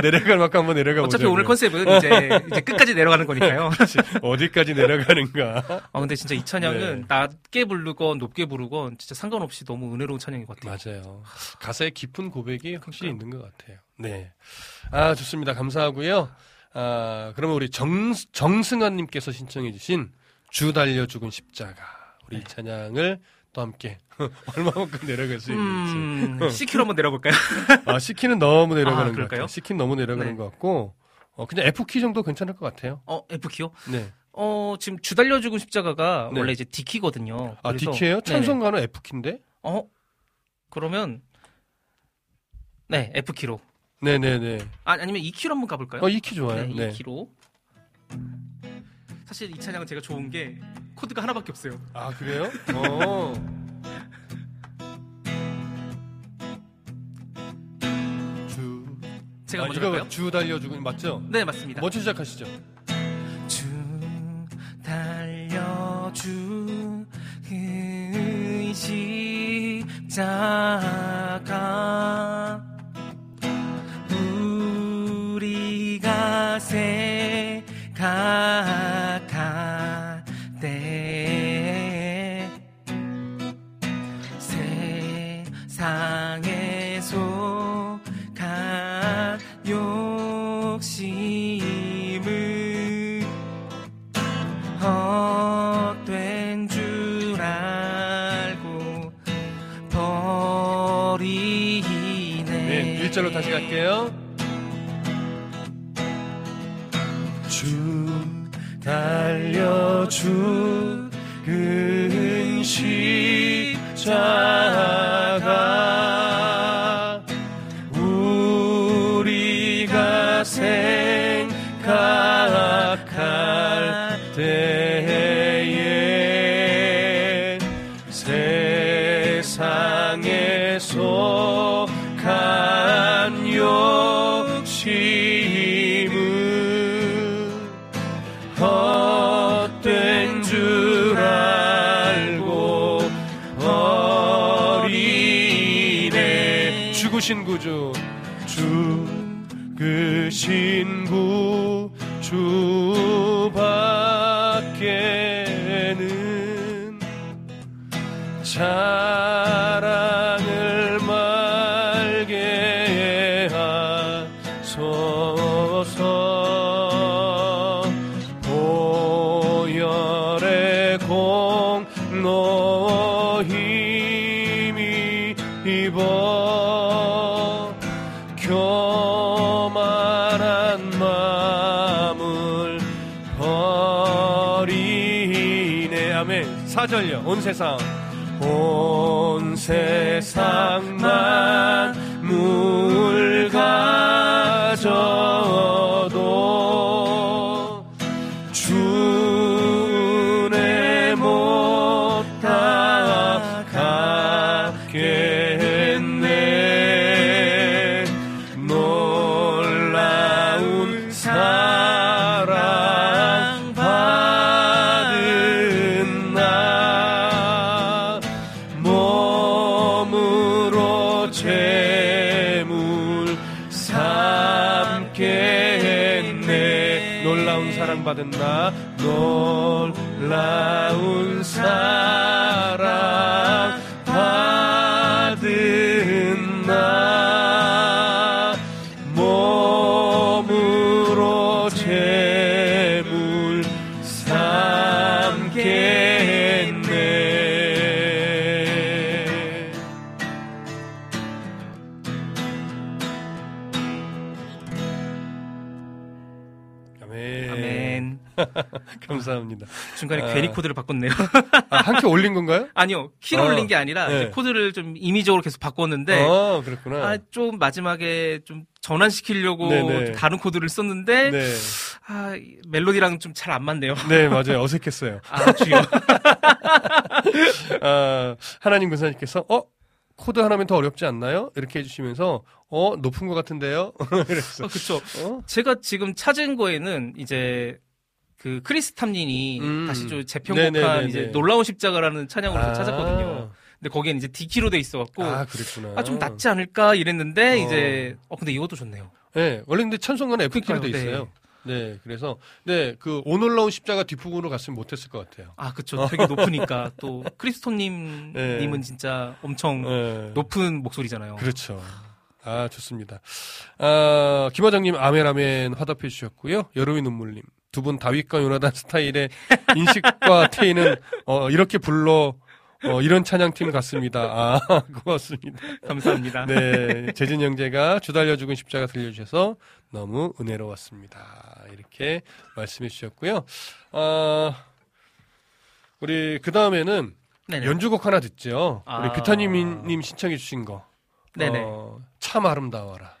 내려갈 만큼 한번 내려가 보자. 어차피 오늘 컨셉은 이제, 이제 끝까지 내려가는 거니까요. 어디까지 내려가는가. 아, 근데 진짜 이 찬양은 네. 낮게 부르건 높게 부르건 진짜 상관없이 너무 은혜로운 찬양인 것 같아요. 맞아요. 가사에 깊은 고백이 확실히 있는 것 같아요. 네. 아, 좋습니다. 감사하고요. 아, 그러면 우리 정, 정승환님께서 신청해주신 주 달려 죽은 십자가. 우리 이 찬양을 또 함께 얼마만큼 내려갈 수 있는지. 음, C키로 한번 내려볼까요? 아, C키는 너무 내려가는 아, 것? 같아요. C키는 너무 내려가는 네. 것 같고, 어, 그냥 F키 정도 괜찮을 것 같아요. 어, F키요? 네. 어, 지금 주 달려 죽은 십자가가 네. 원래 이제 D키거든요. 아, D키예요 네네. 찬송가는 F키인데? 어? 그러면 네, F키로. 네네네. 아, 아니면 E키로 한번 가볼까요? 어, E키 좋아요. 네, 네. E키로. 사실 이 찬양은 제가 좋은 게 코드가 하나밖에 없어요. 아, 그래요? 어. 주. 제가 아, 먼저 이거? 주 달려 죽은 맞죠? 네, 맞습니다. 먼저 시작하시죠. 주 달려주 그 십자가 우리가 1절로 다시 갈게요. 주 달려 죽은 십자 신 구주 죽으신 구주 세상 온 세상 만 감사합니다. 중간에 아. 괜히 코드를 바꿨네요. 아, 한키 올린 건가요? 아니요, 키를 어. 올린 게 아니라 네. 코드를 좀 임의적으로 계속 바꿨는데 아, 그렇구나. 아, 좀 마지막에 좀 전환시키려고 네네. 좀 다른 코드를 썼는데 네. 아, 이 멜로디랑 좀 잘 안 맞네요. 네, 맞아요. 어색했어요. 아, 주여. 아, 하나님 권사님께서, 어? 코드 하나면 더 어렵지 않나요? 이렇게 해주시면서, 어? 높은 것 같은데요? 그랬어. 어, 그쵸. 어? 제가 지금 찾은 거에는 이제 그 크리스 탐린이 음. 다시 좀 재편곡한 네네네네. 이제 놀라운 십자가라는 찬양을 좀 아. 찾았거든요. 근데 거기엔 이제 D키로 돼 있어갖고 아, 그랬구나. 아, 좀 낫지 않을까 이랬는데 어. 이제 어 근데 이것도 좋네요. 네, 원래 근데 찬송가는 F키로 돼 그러니까요, 있어요. 네, 그래서, 네, 그, 오놀라운 십자가 뒷부분으로 갔으면 못했을 것 같아요. 아 그쵸. 되게 높으니까 또 크리스토님 네. 님은 진짜 엄청 네. 높은 목소리잖아요. 그렇죠. 아, 좋습니다. 아, 김화장님, 아멘, 아멘 화답해 주셨고요. 여름의 눈물님. 두 분 다윗과 요나단 스타일의 인식과 테이는, 어, 이렇게 불러, 어, 이런 찬양팀 같습니다. 아, 고맙습니다. 감사합니다. 네. 재진 형제가 주달려 죽은 십자가 들려주셔서 너무 은혜로웠습니다. 이렇게 말씀해 주셨고요. 아, 우리, 그 다음에는. 연주곡 하나 듣죠. 우리 아. 규타님 님 신청해 주신 거. 네네. 어, 참 아름다워라.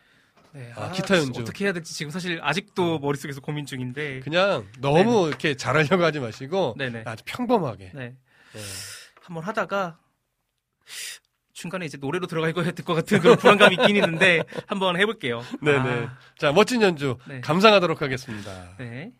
네. 아, 기타 연주. 어떻게 해야 될지 지금 사실 아직도 머릿속에서 고민 중인데. 그냥 너무 이렇게 잘하려고 하지 마시고 네네. 아주 평범하게. 네. 네. 한번 하다가 중간에 이제 노래로 들어갈 거야 될것 같은 그런 불안감이 있긴 있는데 한번 해볼게요. 네네. 아, 자, 멋진 연주 네. 감상하도록 하겠습니다. 네.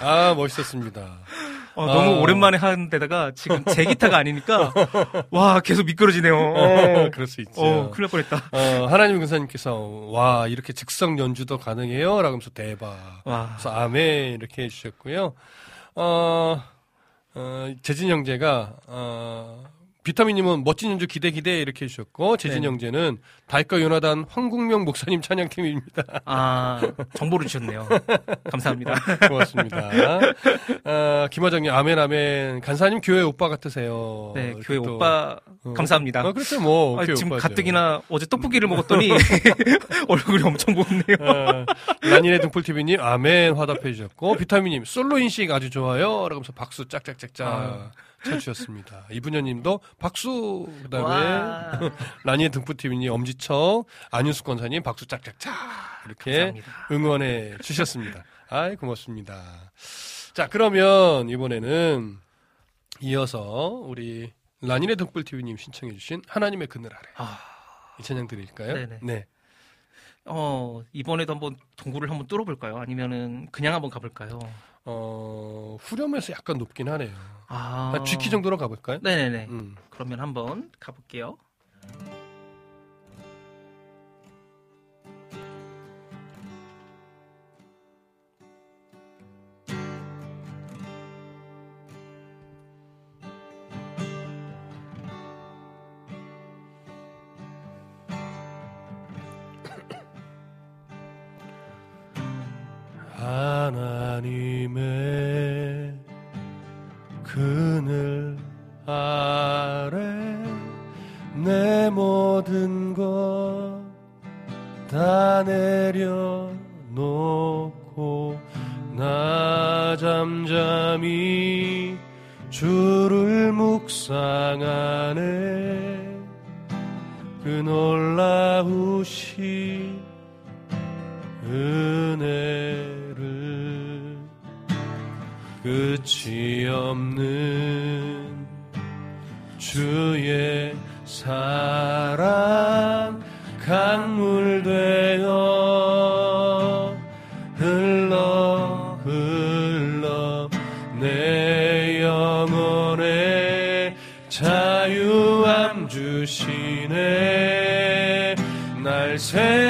아, 멋있었습니다. 어, 너무 아. 오랜만에 하는 데다가 지금 제 기타가 아니니까 와 계속 미끄러지네요. 어, 그럴 수 있죠. 어, 큰일 날 뻔했다. 어, 하나님 근사님께서 와 이렇게 즉석 연주도 가능해요? 라고 하면서 대박. 와. 그래서 아멘 이렇게 해주셨고요. 어, 어, 재진 형제가 어, 비타민님은 멋진 연주 기대 기대 이렇게 해주셨고 재진 네. 형제는 달과 요나단 황국명 목사님 찬양팀입니다. 아 정보를 주셨네요. 감사합니다. 고맙습니다. 어, 김화정님 아멘 아멘 간사님 교회 오빠 같으세요. 네, 교회 또, 오빠 어. 감사합니다. 어, 그렇죠 뭐 아, 지금 오빠죠. 가뜩이나 어제 떡볶이를 먹었더니 얼굴이 엄청 붓네요. 어, 라니네 등불TV님, 아멘, 화답해 주셨고, 비타민님, 솔로 인식 아주 좋아요. 라고 하면서 박수 짝짝짝짝 아. 쳐주셨습니다. 이분녀님도 박수, 그 다음에, 와. 라니네 등불TV님, 엄지척, 안윤수 권사님, 박수 짝짝짝. 이렇게 감사합니다. 응원해 주셨습니다. 아이, 고맙습니다. 자, 그러면 이번에는 이어서 우리 라니네 등불TV님 신청해주신 하나님의 그늘 아래. 아, 이 찬양 드릴까요? 네네. 네. 어 이번에도 한번 동굴을 한번 뚫어볼까요? 아니면은 그냥 한번 가볼까요? 어, 후렴에서 약간 높긴 하네요. 아, 한 G키 정도로 가볼까요? 네네네. 음. 그러면 한번 가볼게요. 은혜를 끝이 없는 주의 사랑 강물 되어 날새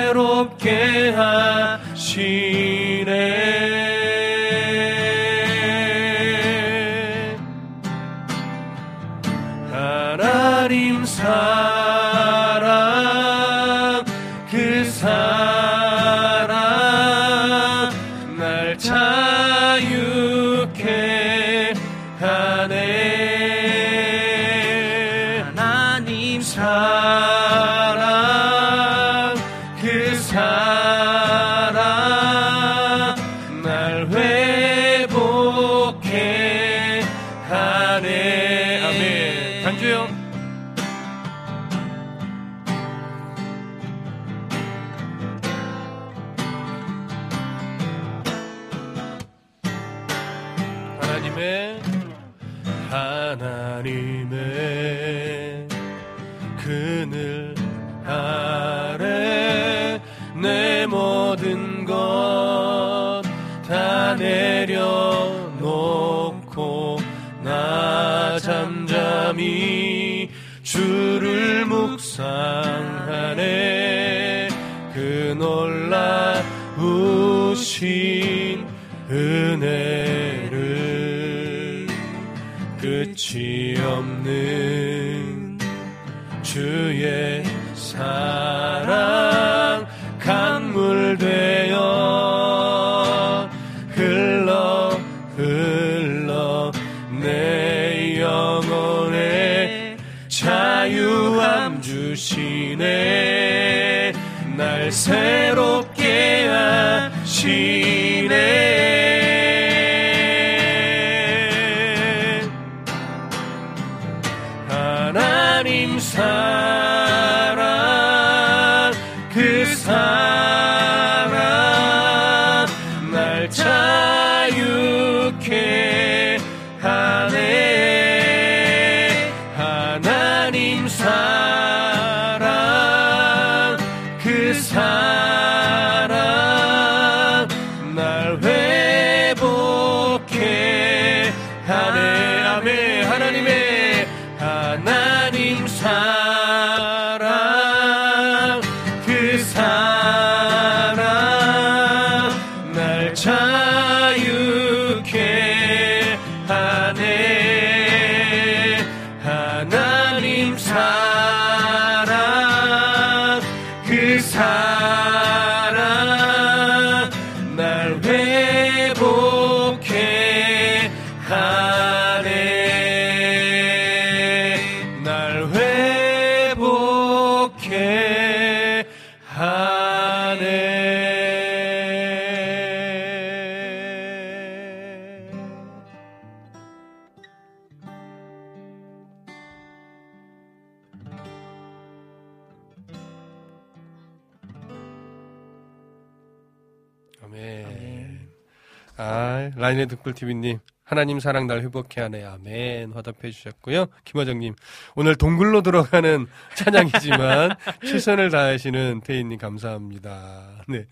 아, 라인의 등불TV님, 하나님 사랑 날 회복해 하네. 아멘. 화답해 주셨고요. 김화정님, 오늘 동굴로 들어가는 찬양이지만, 최선을 다하시는 태인님 감사합니다. 네.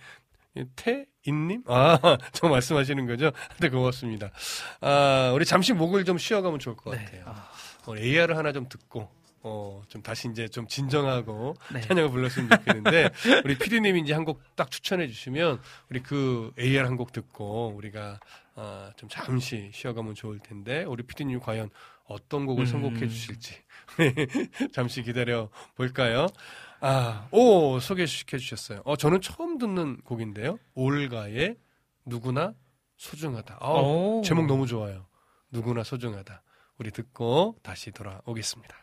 태인님? 아, 저 말씀하시는 거죠? 네, 고맙습니다. 아, 우리 잠시 목을 좀 쉬어가면 좋을 것 네. 같아요. 아, 어, AR을 하나 좀 듣고, 어, 좀 다시 이제 좀 진정하고 네. 찬양을 불렀으면 좋겠는데, 우리 피디님이 이제 한 곡 딱 추천해 주시면, 우리 그 AR 한 곡 듣고, 우리가, 아, 좀 잠시 쉬어가면 좋을 텐데, 우리 피디님 과연 어떤 곡을 음. 선곡해 주실지, 잠시 기다려 볼까요? 아, 오, 소개시켜 주셨어요. 어, 저는 처음 듣는 곡인데요. 올가의 누구나 소중하다. 오. 제목 너무 좋아요. 누구나 소중하다. 우리 듣고 다시 돌아오겠습니다.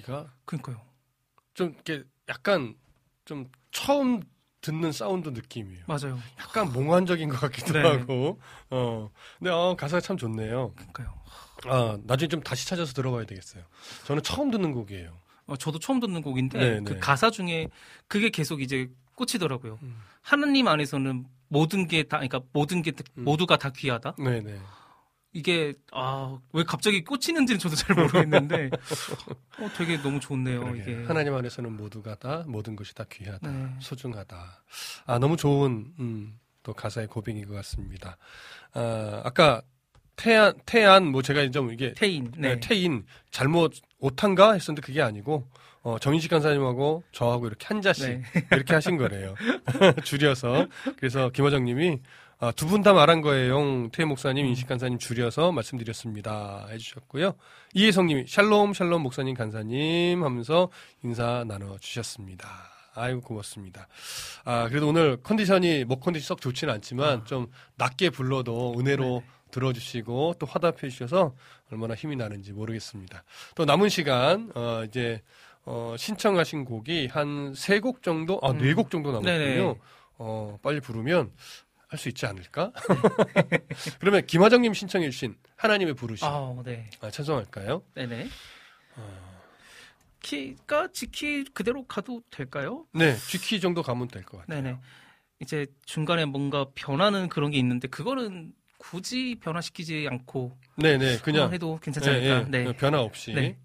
분위기가 그러니까요. 좀 이렇게 약간 좀 처음 듣는 사운드 느낌이에요. 맞아요. 약간 몽환적인 것 같기도 네. 하고. 어. 근데 어, 가사가 참 좋네요. 그러니까요. 아, 나중에 좀 다시 찾아서 들어봐야 되겠어요. 저는 처음 듣는 곡이에요. 어, 저도 처음 듣는 곡인데 네, 그 네. 가사 중에 그게 계속 이제 꽂히더라고요. 음. 하나님 안에서는 모든 게 다, 그러니까 모든 게 음. 모두가 다 귀하다. 네, 네. 이게 아 왜 갑자기 꽂히는지는 저도 잘 모르겠는데 어, 되게 너무 좋네요. 이게 하나님 안에서는 모두가 다 모든 것이 다 귀하다, 네. 소중하다. 아 너무 좋은 음, 또 가사의 고백인 것 같습니다. 아, 아까 태안 태안 뭐 제가 좀 이게 태인 네, 네. 태인 잘못 오탄가 했었는데 그게 아니고 어, 정인식 간사님하고 저하고 이렇게 한 자씩 네. 이렇게 하신 거래요. 줄여서 그래서 김화정님이 아, 두 분 다 말한 거예요. 태희 목사님, 인식 간사님 줄여서 말씀드렸습니다. 해주셨고요. 이혜성님이 샬롬 샬롬 목사님 간사님 하면서 인사 나눠 주셨습니다. 아이고 고맙습니다. 아 그래도 오늘 컨디션이 목 컨디션 썩 좋지는 않지만 좀 낮게 불러도 은혜로 들어주시고 또 화답해 주셔서 얼마나 힘이 나는지 모르겠습니다. 또 남은 시간 어 이제 어 신청하신 곡이 한 세 곡 정도, 아네곡 정도 남았군요. 네네. 어 빨리 부르면 할 수 있지 않을까? 그러면 김화정님 신청해 주신 하나님의 부르심 아, 네. 아, 찬송할까요? 네네. 키가 지키 그대로 가도 될까요? 네, G키 정도 가면 될 것 같아요. 네네. 이제 중간에 뭔가 변하는 그런 게 있는데 그거는 굳이 변화시키지 않고 네네 그냥 해도 괜찮지 예, 않을까. 예, 네. 변화 없이 네.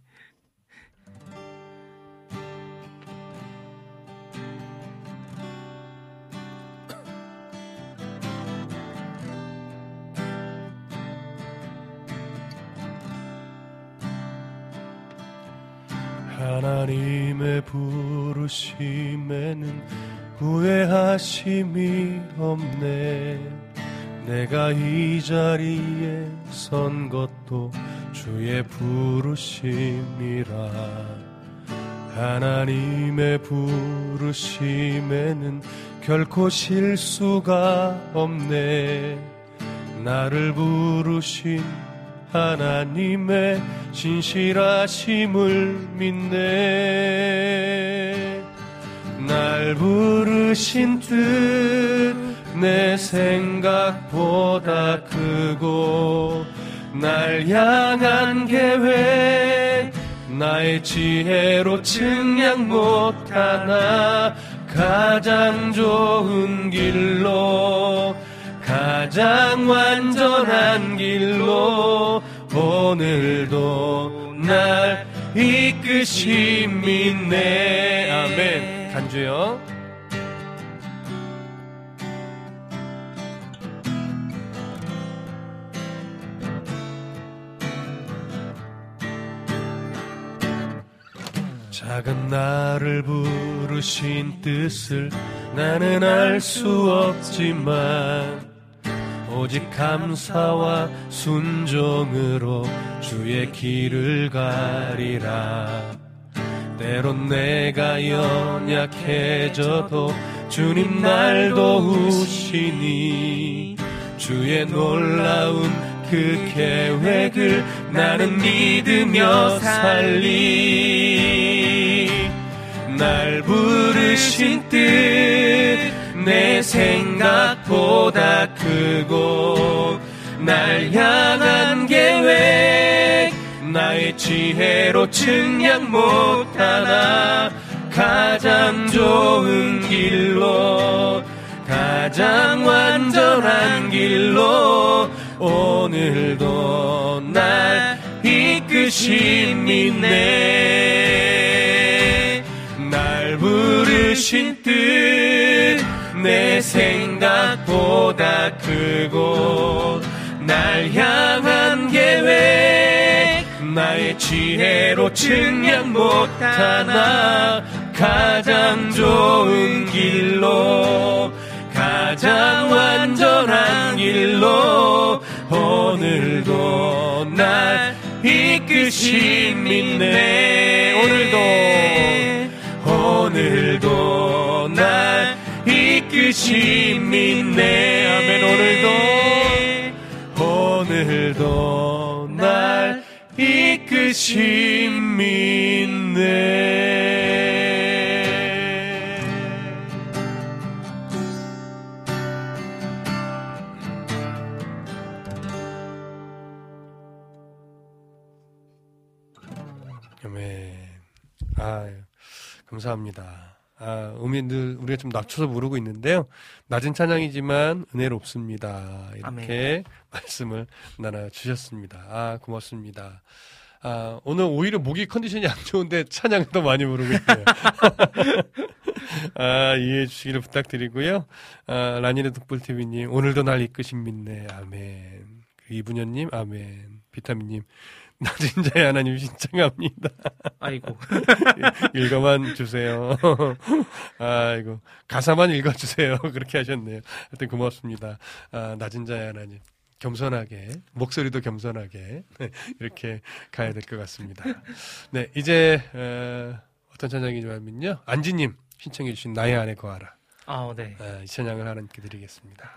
하나님의 부르심에는 후회하심이 없네. 내가 이 자리에 선 것도 주의 부르심이라. 하나님의 부르심에는 결코 실수가 없네. 나를 부르신 하나님의 신실하심을 믿네. 날 부르신 뜻 내 생각보다 크고 날 향한 계획 나의 지혜로 측량 못하나 가장 좋은 길로 가장 완전한 길로 오늘도 날 이끄심 믿네 아멘. 간주요. 작은 나를 부르신 뜻을 나는 알 수 없지만 오직 감사와 순종으로 주의 길을 가리라. 때론 내가 연약해져도 주님 날 도우시니 주의 놀라운 그 계획을 나는 믿으며 살리. 날 부르신 뜻 내 생각보다 크고 날 향한 계획 나의 지혜로 측량 못하나 가장 좋은 길로 가장 완전한 길로 오늘도 날 이끄신 믿네. 날 부르신 뜻 내 생각보다 크고 날 향한 계획 나의 지혜로 측량 못하나 가장 좋은 길로 가장 완전한 길로 오늘도 날 이끄신 믿네 오늘도. 오늘도 날 이끄신 믿네 아멘 오늘도 오늘도 날 믿네 아멘. 아, 감사합니다. 아, 음이 늘 우리가 좀 낮춰서 부르고 있는데요. 낮은 찬양이지만 은혜롭습니다. 이렇게 아멘. 말씀을 나눠 주셨습니다. 아, 고맙습니다. 아, 오늘 오히려 목이 컨디션이 안 좋은데 찬양을 더 많이 부르고 있네요. 아, 이해해 주시기를 부탁드리고요. 아, 라니네 득불TV님, 오늘도 날 이끄신 믿네. 아멘. 그 이분현님, 아멘. 비타민님, 낮은 자의 하나님 신청합니다. 아이고. 읽어만 주세요. 아이고. 가사만 읽어주세요. 그렇게 하셨네요. 하여튼 고맙습니다. 아, 낮은 자의 하나님. 겸손하게, 목소리도 겸손하게, 네, 이렇게 가야 될 것 같습니다. 네, 이제, 어, 어떤 찬양이냐면요. 안지님 신청해주신 나의 안에 거하라. 아, 네. 아, 이 찬양을 하나님께 드리겠습니다.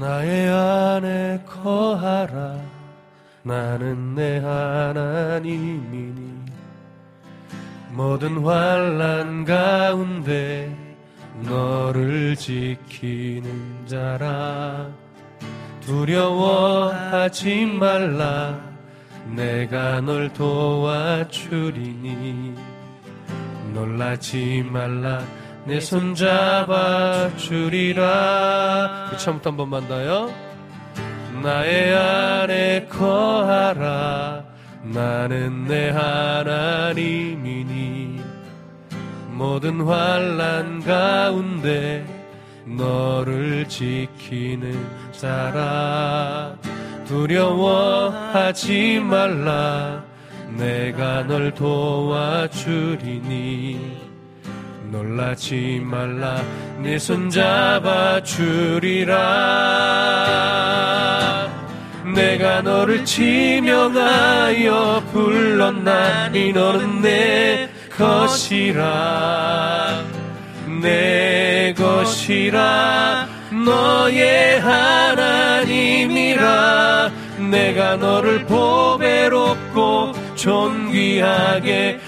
나의 안에 거하라. 나는 내 하나님이니. 모든 환란 가운데 너를 지키는 자라. 두려워하지 말라. 내가 널 도와주리니. 놀라지 말라 내 손 잡아 주리라. 처음부터 한 번만 더요. 나의 안에 거하라. 나는 내 하나님이니. 모든 환란 가운데 너를 지키는 자라. 두려워하지 말라. 내가 널 도와주리니 놀라지 말라. 내 손 잡아 주리라. 내가 너를 지명하여 불렀나니 너는 내 것이라. 내 것이라. 너의 하나님이라. 내가 너를 보배롭고 존귀하게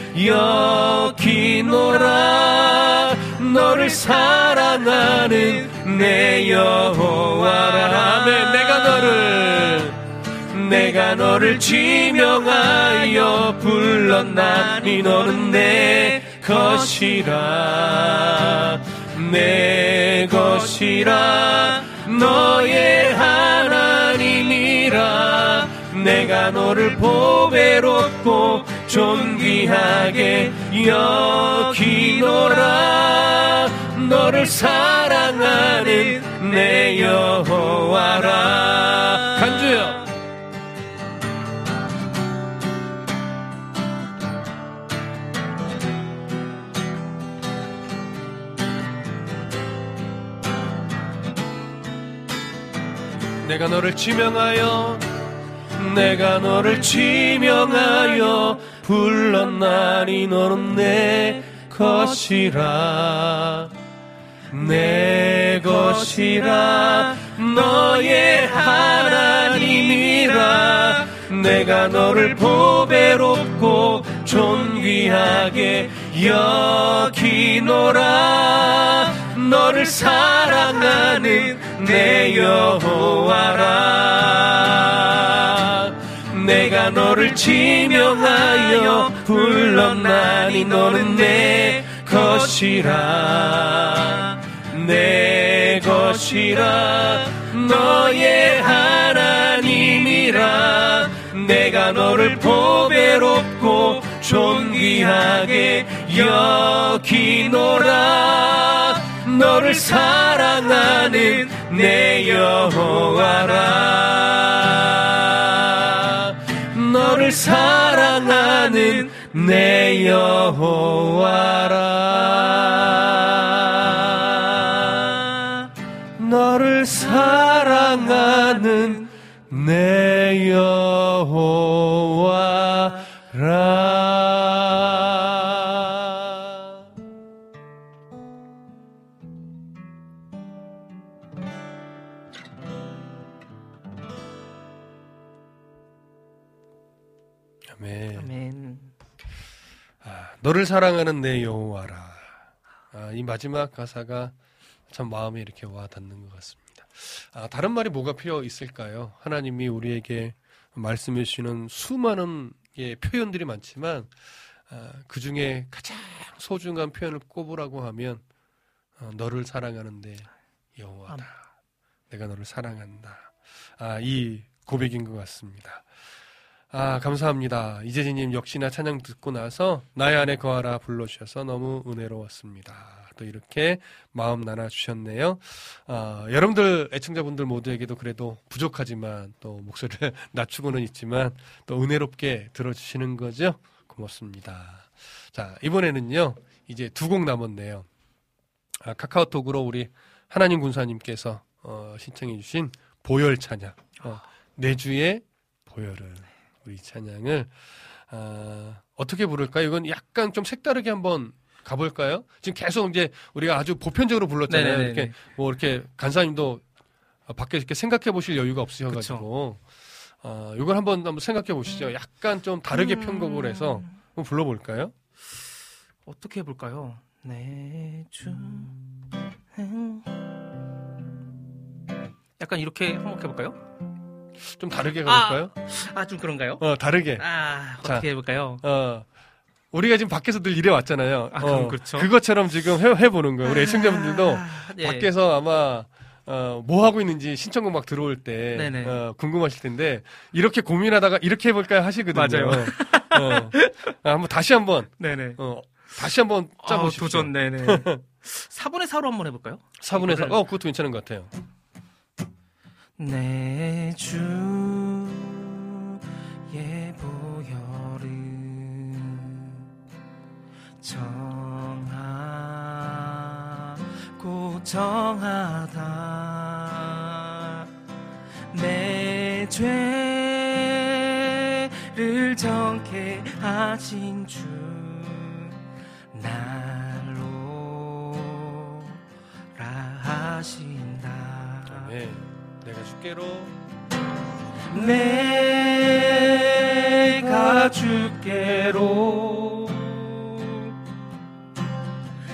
여기노라 너를 사랑하는 내 여호와라. 아멘. 내가 너를 내가 너를 지명하여 불렀나니 너는 내 것이라. 내 것이라. 너의 하나님이라. 내가 너를 보배롭고 존귀하게 여기노라. 너를 사랑하는 내 여호와라. 간주요 내가 너를 지명하여 내가 너를 지명하여 불렀나니 너는 내 것이라. 내 것이라. 너의 하나님이라. 내가 너를 보배롭고 존귀하게 여기노라. 너를 사랑하는 내 여호와라 내가 너를 지명하여 불렀나니 너는 내 것이라. 내 것이라. 너의 하나님이라. 내가 너를 보배롭고 존귀하게 여기노라. 너를 사랑하는 내 여호와라 사랑하는 내 여호와라. 너를 사랑하는 내 여호와라 너를 사랑하는 내 여호와라. 아, 이 마지막 가사가 참 마음에 이렇게 와 닿는 것 같습니다. 아, 다른 말이 뭐가 필요 있을까요? 하나님이 우리에게 말씀해 주시는 수많은 예, 표현들이 많지만 아, 그 중에 가장 소중한 표현을 꼽으라고 하면 어, 너를 사랑하는데 여호와다. 내가 너를 사랑한다. 아, 이 고백인 것 같습니다. 아, 감사합니다. 이재진님 역시나 찬양 듣고 나서 나의 안에 거하라 불러주셔서 너무 은혜로웠습니다. 또 이렇게 마음 나눠주셨네요. 아, 여러분들, 애청자분들 모두에게도 그래도 부족하지만 또 목소리를 낮추고는 있지만 또 은혜롭게 들어주시는 거죠. 고맙습니다. 자, 이번에는요, 이제 두 곡 남았네요. 아, 카카오톡으로 우리 하나님 군사님께서 어, 신청해주신 보혈 찬양. 어, 내주의 보혈을. 우리 찬양을 아, 어떻게 부를까요? 이건 약간 좀 색다르게 한번 가볼까요? 지금 계속 이제 우리가 아주 보편적으로 불렀잖아요. 네네네네. 이렇게 뭐 이렇게 간사님도 밖에 이렇게 생각해 보실 여유가 없으셔가지고 아, 이걸 한번 한번 생각해 보시죠. 약간 좀 다르게 편곡을 해서 한번 불러볼까요? 어떻게 해볼까요? 내 주. 약간 이렇게 한번 해볼까요? 좀 다르게 가볼까요? 아, 좀 그런가요? 어, 다르게. 아, 자. 어떻게 해볼까요? 어, 우리가 지금 밖에서 늘 일해 왔잖아요. 아, 그럼 어, 그렇죠. 그것처럼 지금 해, 해보는 거예요. 우리 애청자분들도 아, 예. 밖에서 아마 어, 뭐 하고 있는지 신청곡 막 들어올 때 네네. 어, 궁금하실 텐데 이렇게 고민하다가 이렇게 해볼까요 하시거든요. 맞아요. 어, 아, 한번 다시 한번 네네. 어, 다시 한번 아, 짜보십시오. 도전, 네네. 4분의 4로 한번 해볼까요? 4분의 4. 이거를- 어, 그것도 괜찮은 것 같아요. 내 주의 보혈은 정하고 정하다 내 죄를 정케 하신 주 날로라 하신다 네. 내가 주께로. 내가 주께로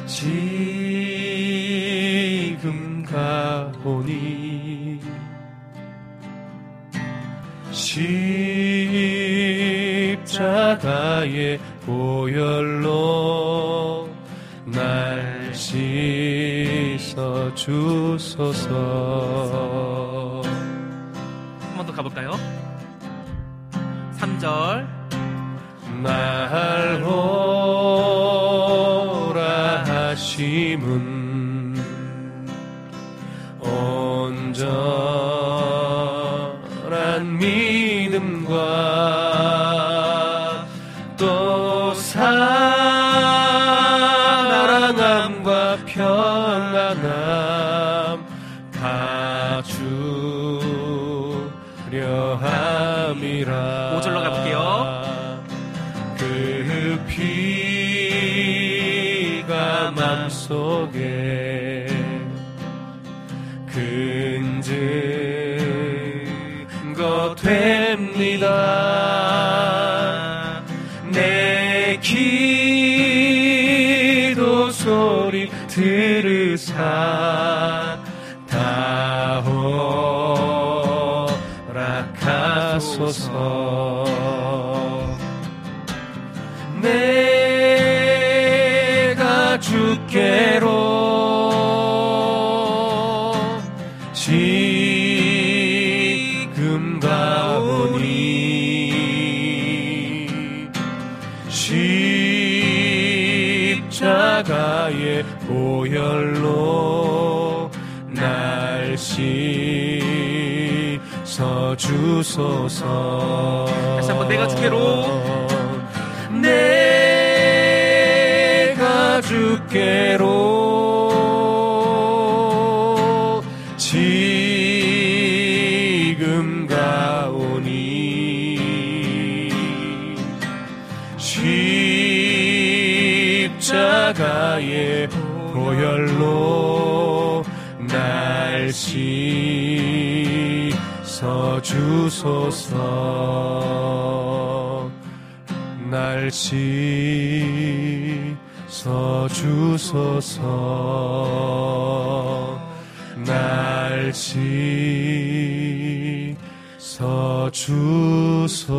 지금 가오니 십자가의 보혈로 날 씻어 주소서 가볼까요? 3절 날오 주소서 다시 한번 내가 주께로. 내가 주께로 지금 가오니 십자가의 보혈로 날 씻어 주소서. 날 씻어 주소서. 날 씻어 주소서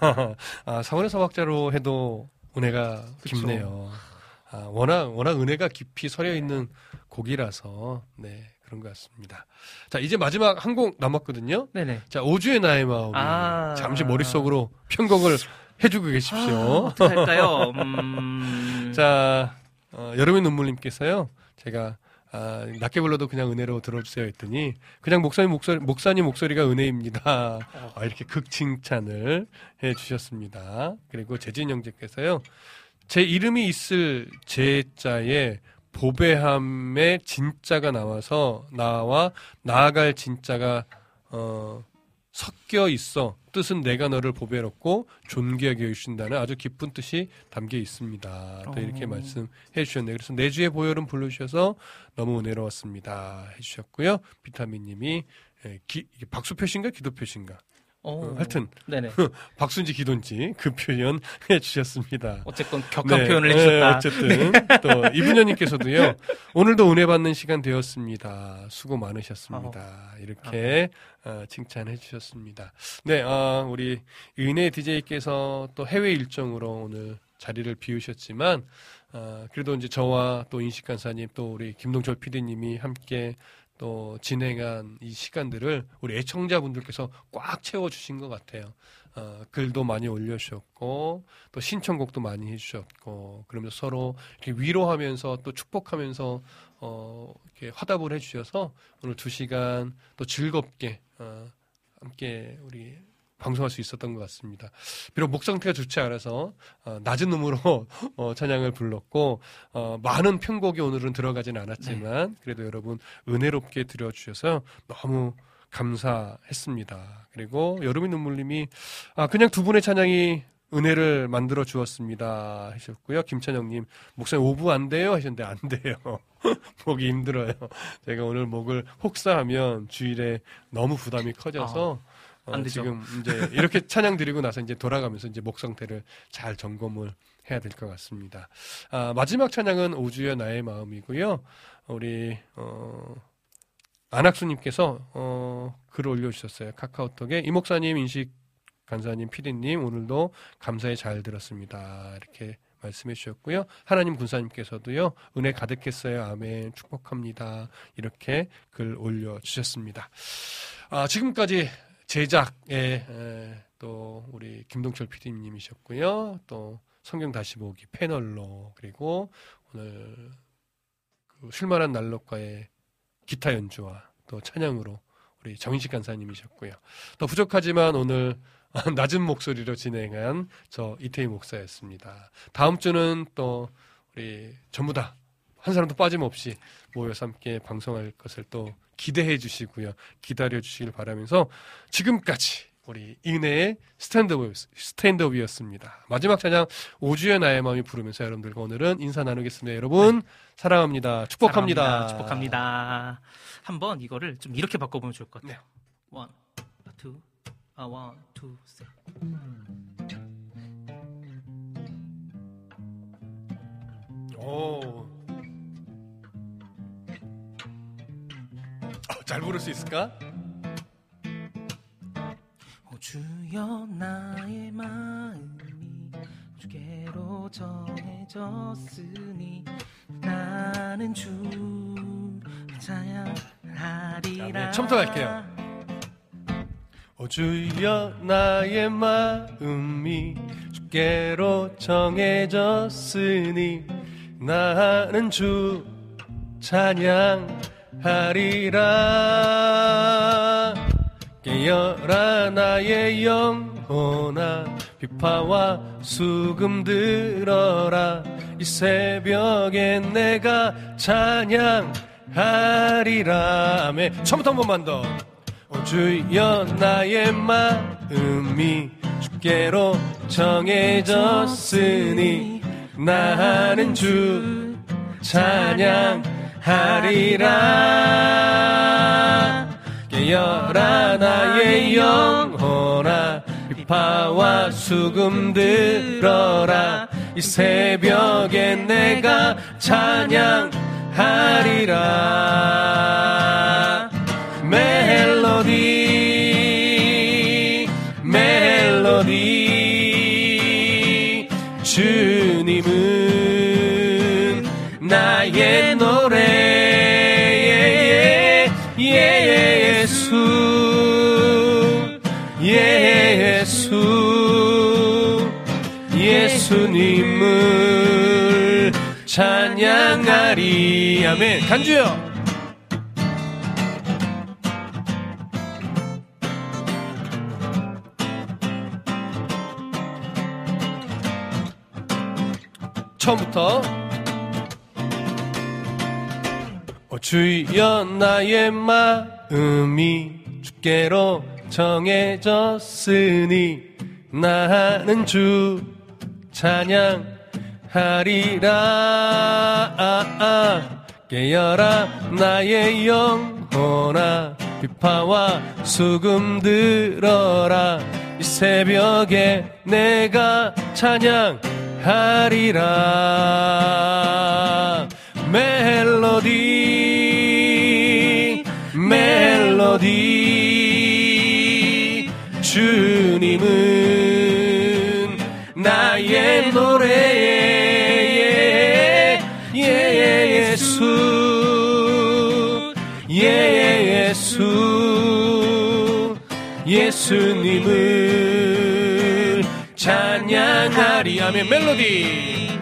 아, 사원의 서박자로 해도 은혜가 그쵸. 깊네요. 아, 워낙, 워낙 은혜가 깊이 서려 있는 곡이라서, 네, 그런 것 같습니다. 자, 이제 마지막 한 곡 남았거든요. 네네. 자, 오주의 나의 마음이 아. 잠시 머릿속으로 편곡을 해주고 계십시오. 어떻게 할까요? 음... 자, 어, 여름의 눈물님께서요, 제가, 아, 낮게 불러도 그냥 은혜로 들어주세요 했더니, 그냥 목사님 목소리, 목사님 목소리가 은혜입니다. 아, 이렇게 극칭찬을 해 주셨습니다. 그리고 재진 형제께서요, 제 이름이 있을 제자에 보배함의 진짜가 나와서, 나와 나아갈 진짜가, 어, 섞여 있어. 뜻은 내가 너를 보배롭고 존귀하게 해주신다는 아주 깊은 뜻이 담겨 있습니다. 또 이렇게 어. 말씀해 주셨네요. 그래서 내 주의 보혈은 불러주셔서 너무 은혜로웠습니다. 해주셨고요. 비타민님이 예, 기- 박수 표시인가 기도 표시인가? 어, 하여튼 네네. 박순지 기돈지 그 표현 해주셨습니다. 어쨌건 격한 네, 표현을 네, 해주셨다. 어쨌든 또 이분녀님께서도요. 오늘도 은혜 받는 시간 되었습니다. 수고 많으셨습니다. 이렇게 어, 칭찬해 주셨습니다. 네, 어, 우리 은혜 DJ께서 또 해외 일정으로 오늘 자리를 비우셨지만 어, 그래도 이제 저와 또 인식 간사님 또 우리 김동철 PD님이 함께 또 진행한 이 시간들을 우리 애청자분들께서 꽉 채워주신 것 같아요. 어, 글도 많이 올려주셨고 또 신청곡도 많이 해주셨고 그러면서 서로 이렇게 위로하면서 또 축복하면서 어, 이렇게 화답을 해주셔서 오늘 두 시간 또 즐겁게 어, 함께 우리 방송할 수 있었던 것 같습니다. 비록 목 상태가 좋지 않아서 어, 낮은 음으로 어, 찬양을 불렀고 어, 많은 편곡이 오늘은 들어가진 않았지만 그래도 여러분 은혜롭게 들어주셔서 너무 감사했습니다. 그리고 여름의 눈물님이 아 그냥 두 분의 찬양이 은혜를 만들어 주었습니다 하셨고요. 김찬영님 목사님 오부 안 돼요 하셨는데 안 돼요. 목이 힘들어요. 제가 오늘 목을 혹사하면 주일에 너무 부담이 커져서 어, 안 되죠. 지금 이제 이렇게 찬양 드리고 나서 이제 돌아가면서 이제 목 상태를 잘 점검을 해야 될 것 같습니다. 아, 마지막 찬양은 오주여 나의 마음이고요. 우리 어, 안학수님께서 어, 글 올려주셨어요. 카카오톡에 이 목사님, 인식 간사님, 피디님 오늘도 감사히 잘 들었습니다. 이렇게 말씀해 주셨고요. 하나님 군사님께서도요. 은혜 가득했어요. 아멘. 축복합니다. 이렇게 글 올려주셨습니다. 아, 지금까지 제작에 에, 또 우리 김동철 PD님이셨고요. 또 성경 다시 보기 패널로 그리고 오늘 그 쉴만한 난로과의 기타 연주와 또 찬양으로 우리 정인식 간사님이셨고요. 또 부족하지만 오늘 낮은 목소리로 진행한 저 이태희 목사였습니다. 다음 주는 또 우리 전부 다 한 사람도 빠짐없이 모여서 함께 방송할 것을 또 기대해 주시고요. 기다려 주시길 바라면서 지금까지 우리 Stand Up, Stand Up이었습니다. 마지막 찬양 오 주여 나의 마음이 부르면서 여러분들과 오늘은 인사 나누겠습니다. 여러분 사랑합니다. 축복합니다. 사랑합니다. 축복합니다. 한번 이거를 좀 이렇게 바꿔보면 좋을 것 같아요. one, two, 아, one, two, 셋. 오. 잘 부를 수 있을까? 오 주여 나의 마음이 주께로 정해졌으니 나는 주 찬양하리라 네, 처음부터 갈게요. 오 주여 나의 마음이 주께로 정해졌으니 나는 주 찬양 하리라. 깨어라 나의 영혼아 비파와 수금 들어라. 이 새벽에 내가 찬양하리라. 아멘. 처음부터 한 번만 더. 오 주여 나의 마음이 주께로 정해졌으니 나는 주 찬양 하리라. 깨어라 나의 영혼아 비파와 수금 들어라. 이 새벽에 내가 찬양하리라 찬양하리. 아멘. 간주요. 처음부터 오 주여 나의 마음이 주께로 정해졌으니 나는 주 찬양 하리라. 아, 아. 깨어라 나의 영혼아. 비파와 수금 들어라. 이 새벽에 내가 찬양하리라. 멜로디 멜로디. 주님은 나의 노래 예수님을 찬양하리. 아멘. 멜로디.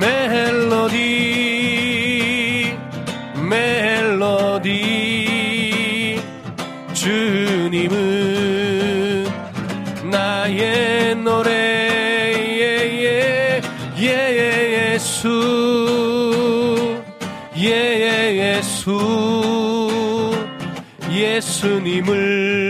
멜로디. 멜로디. 주님은 나의 노래. 예, 예, 예, 예수. 예, 예수. 예수님을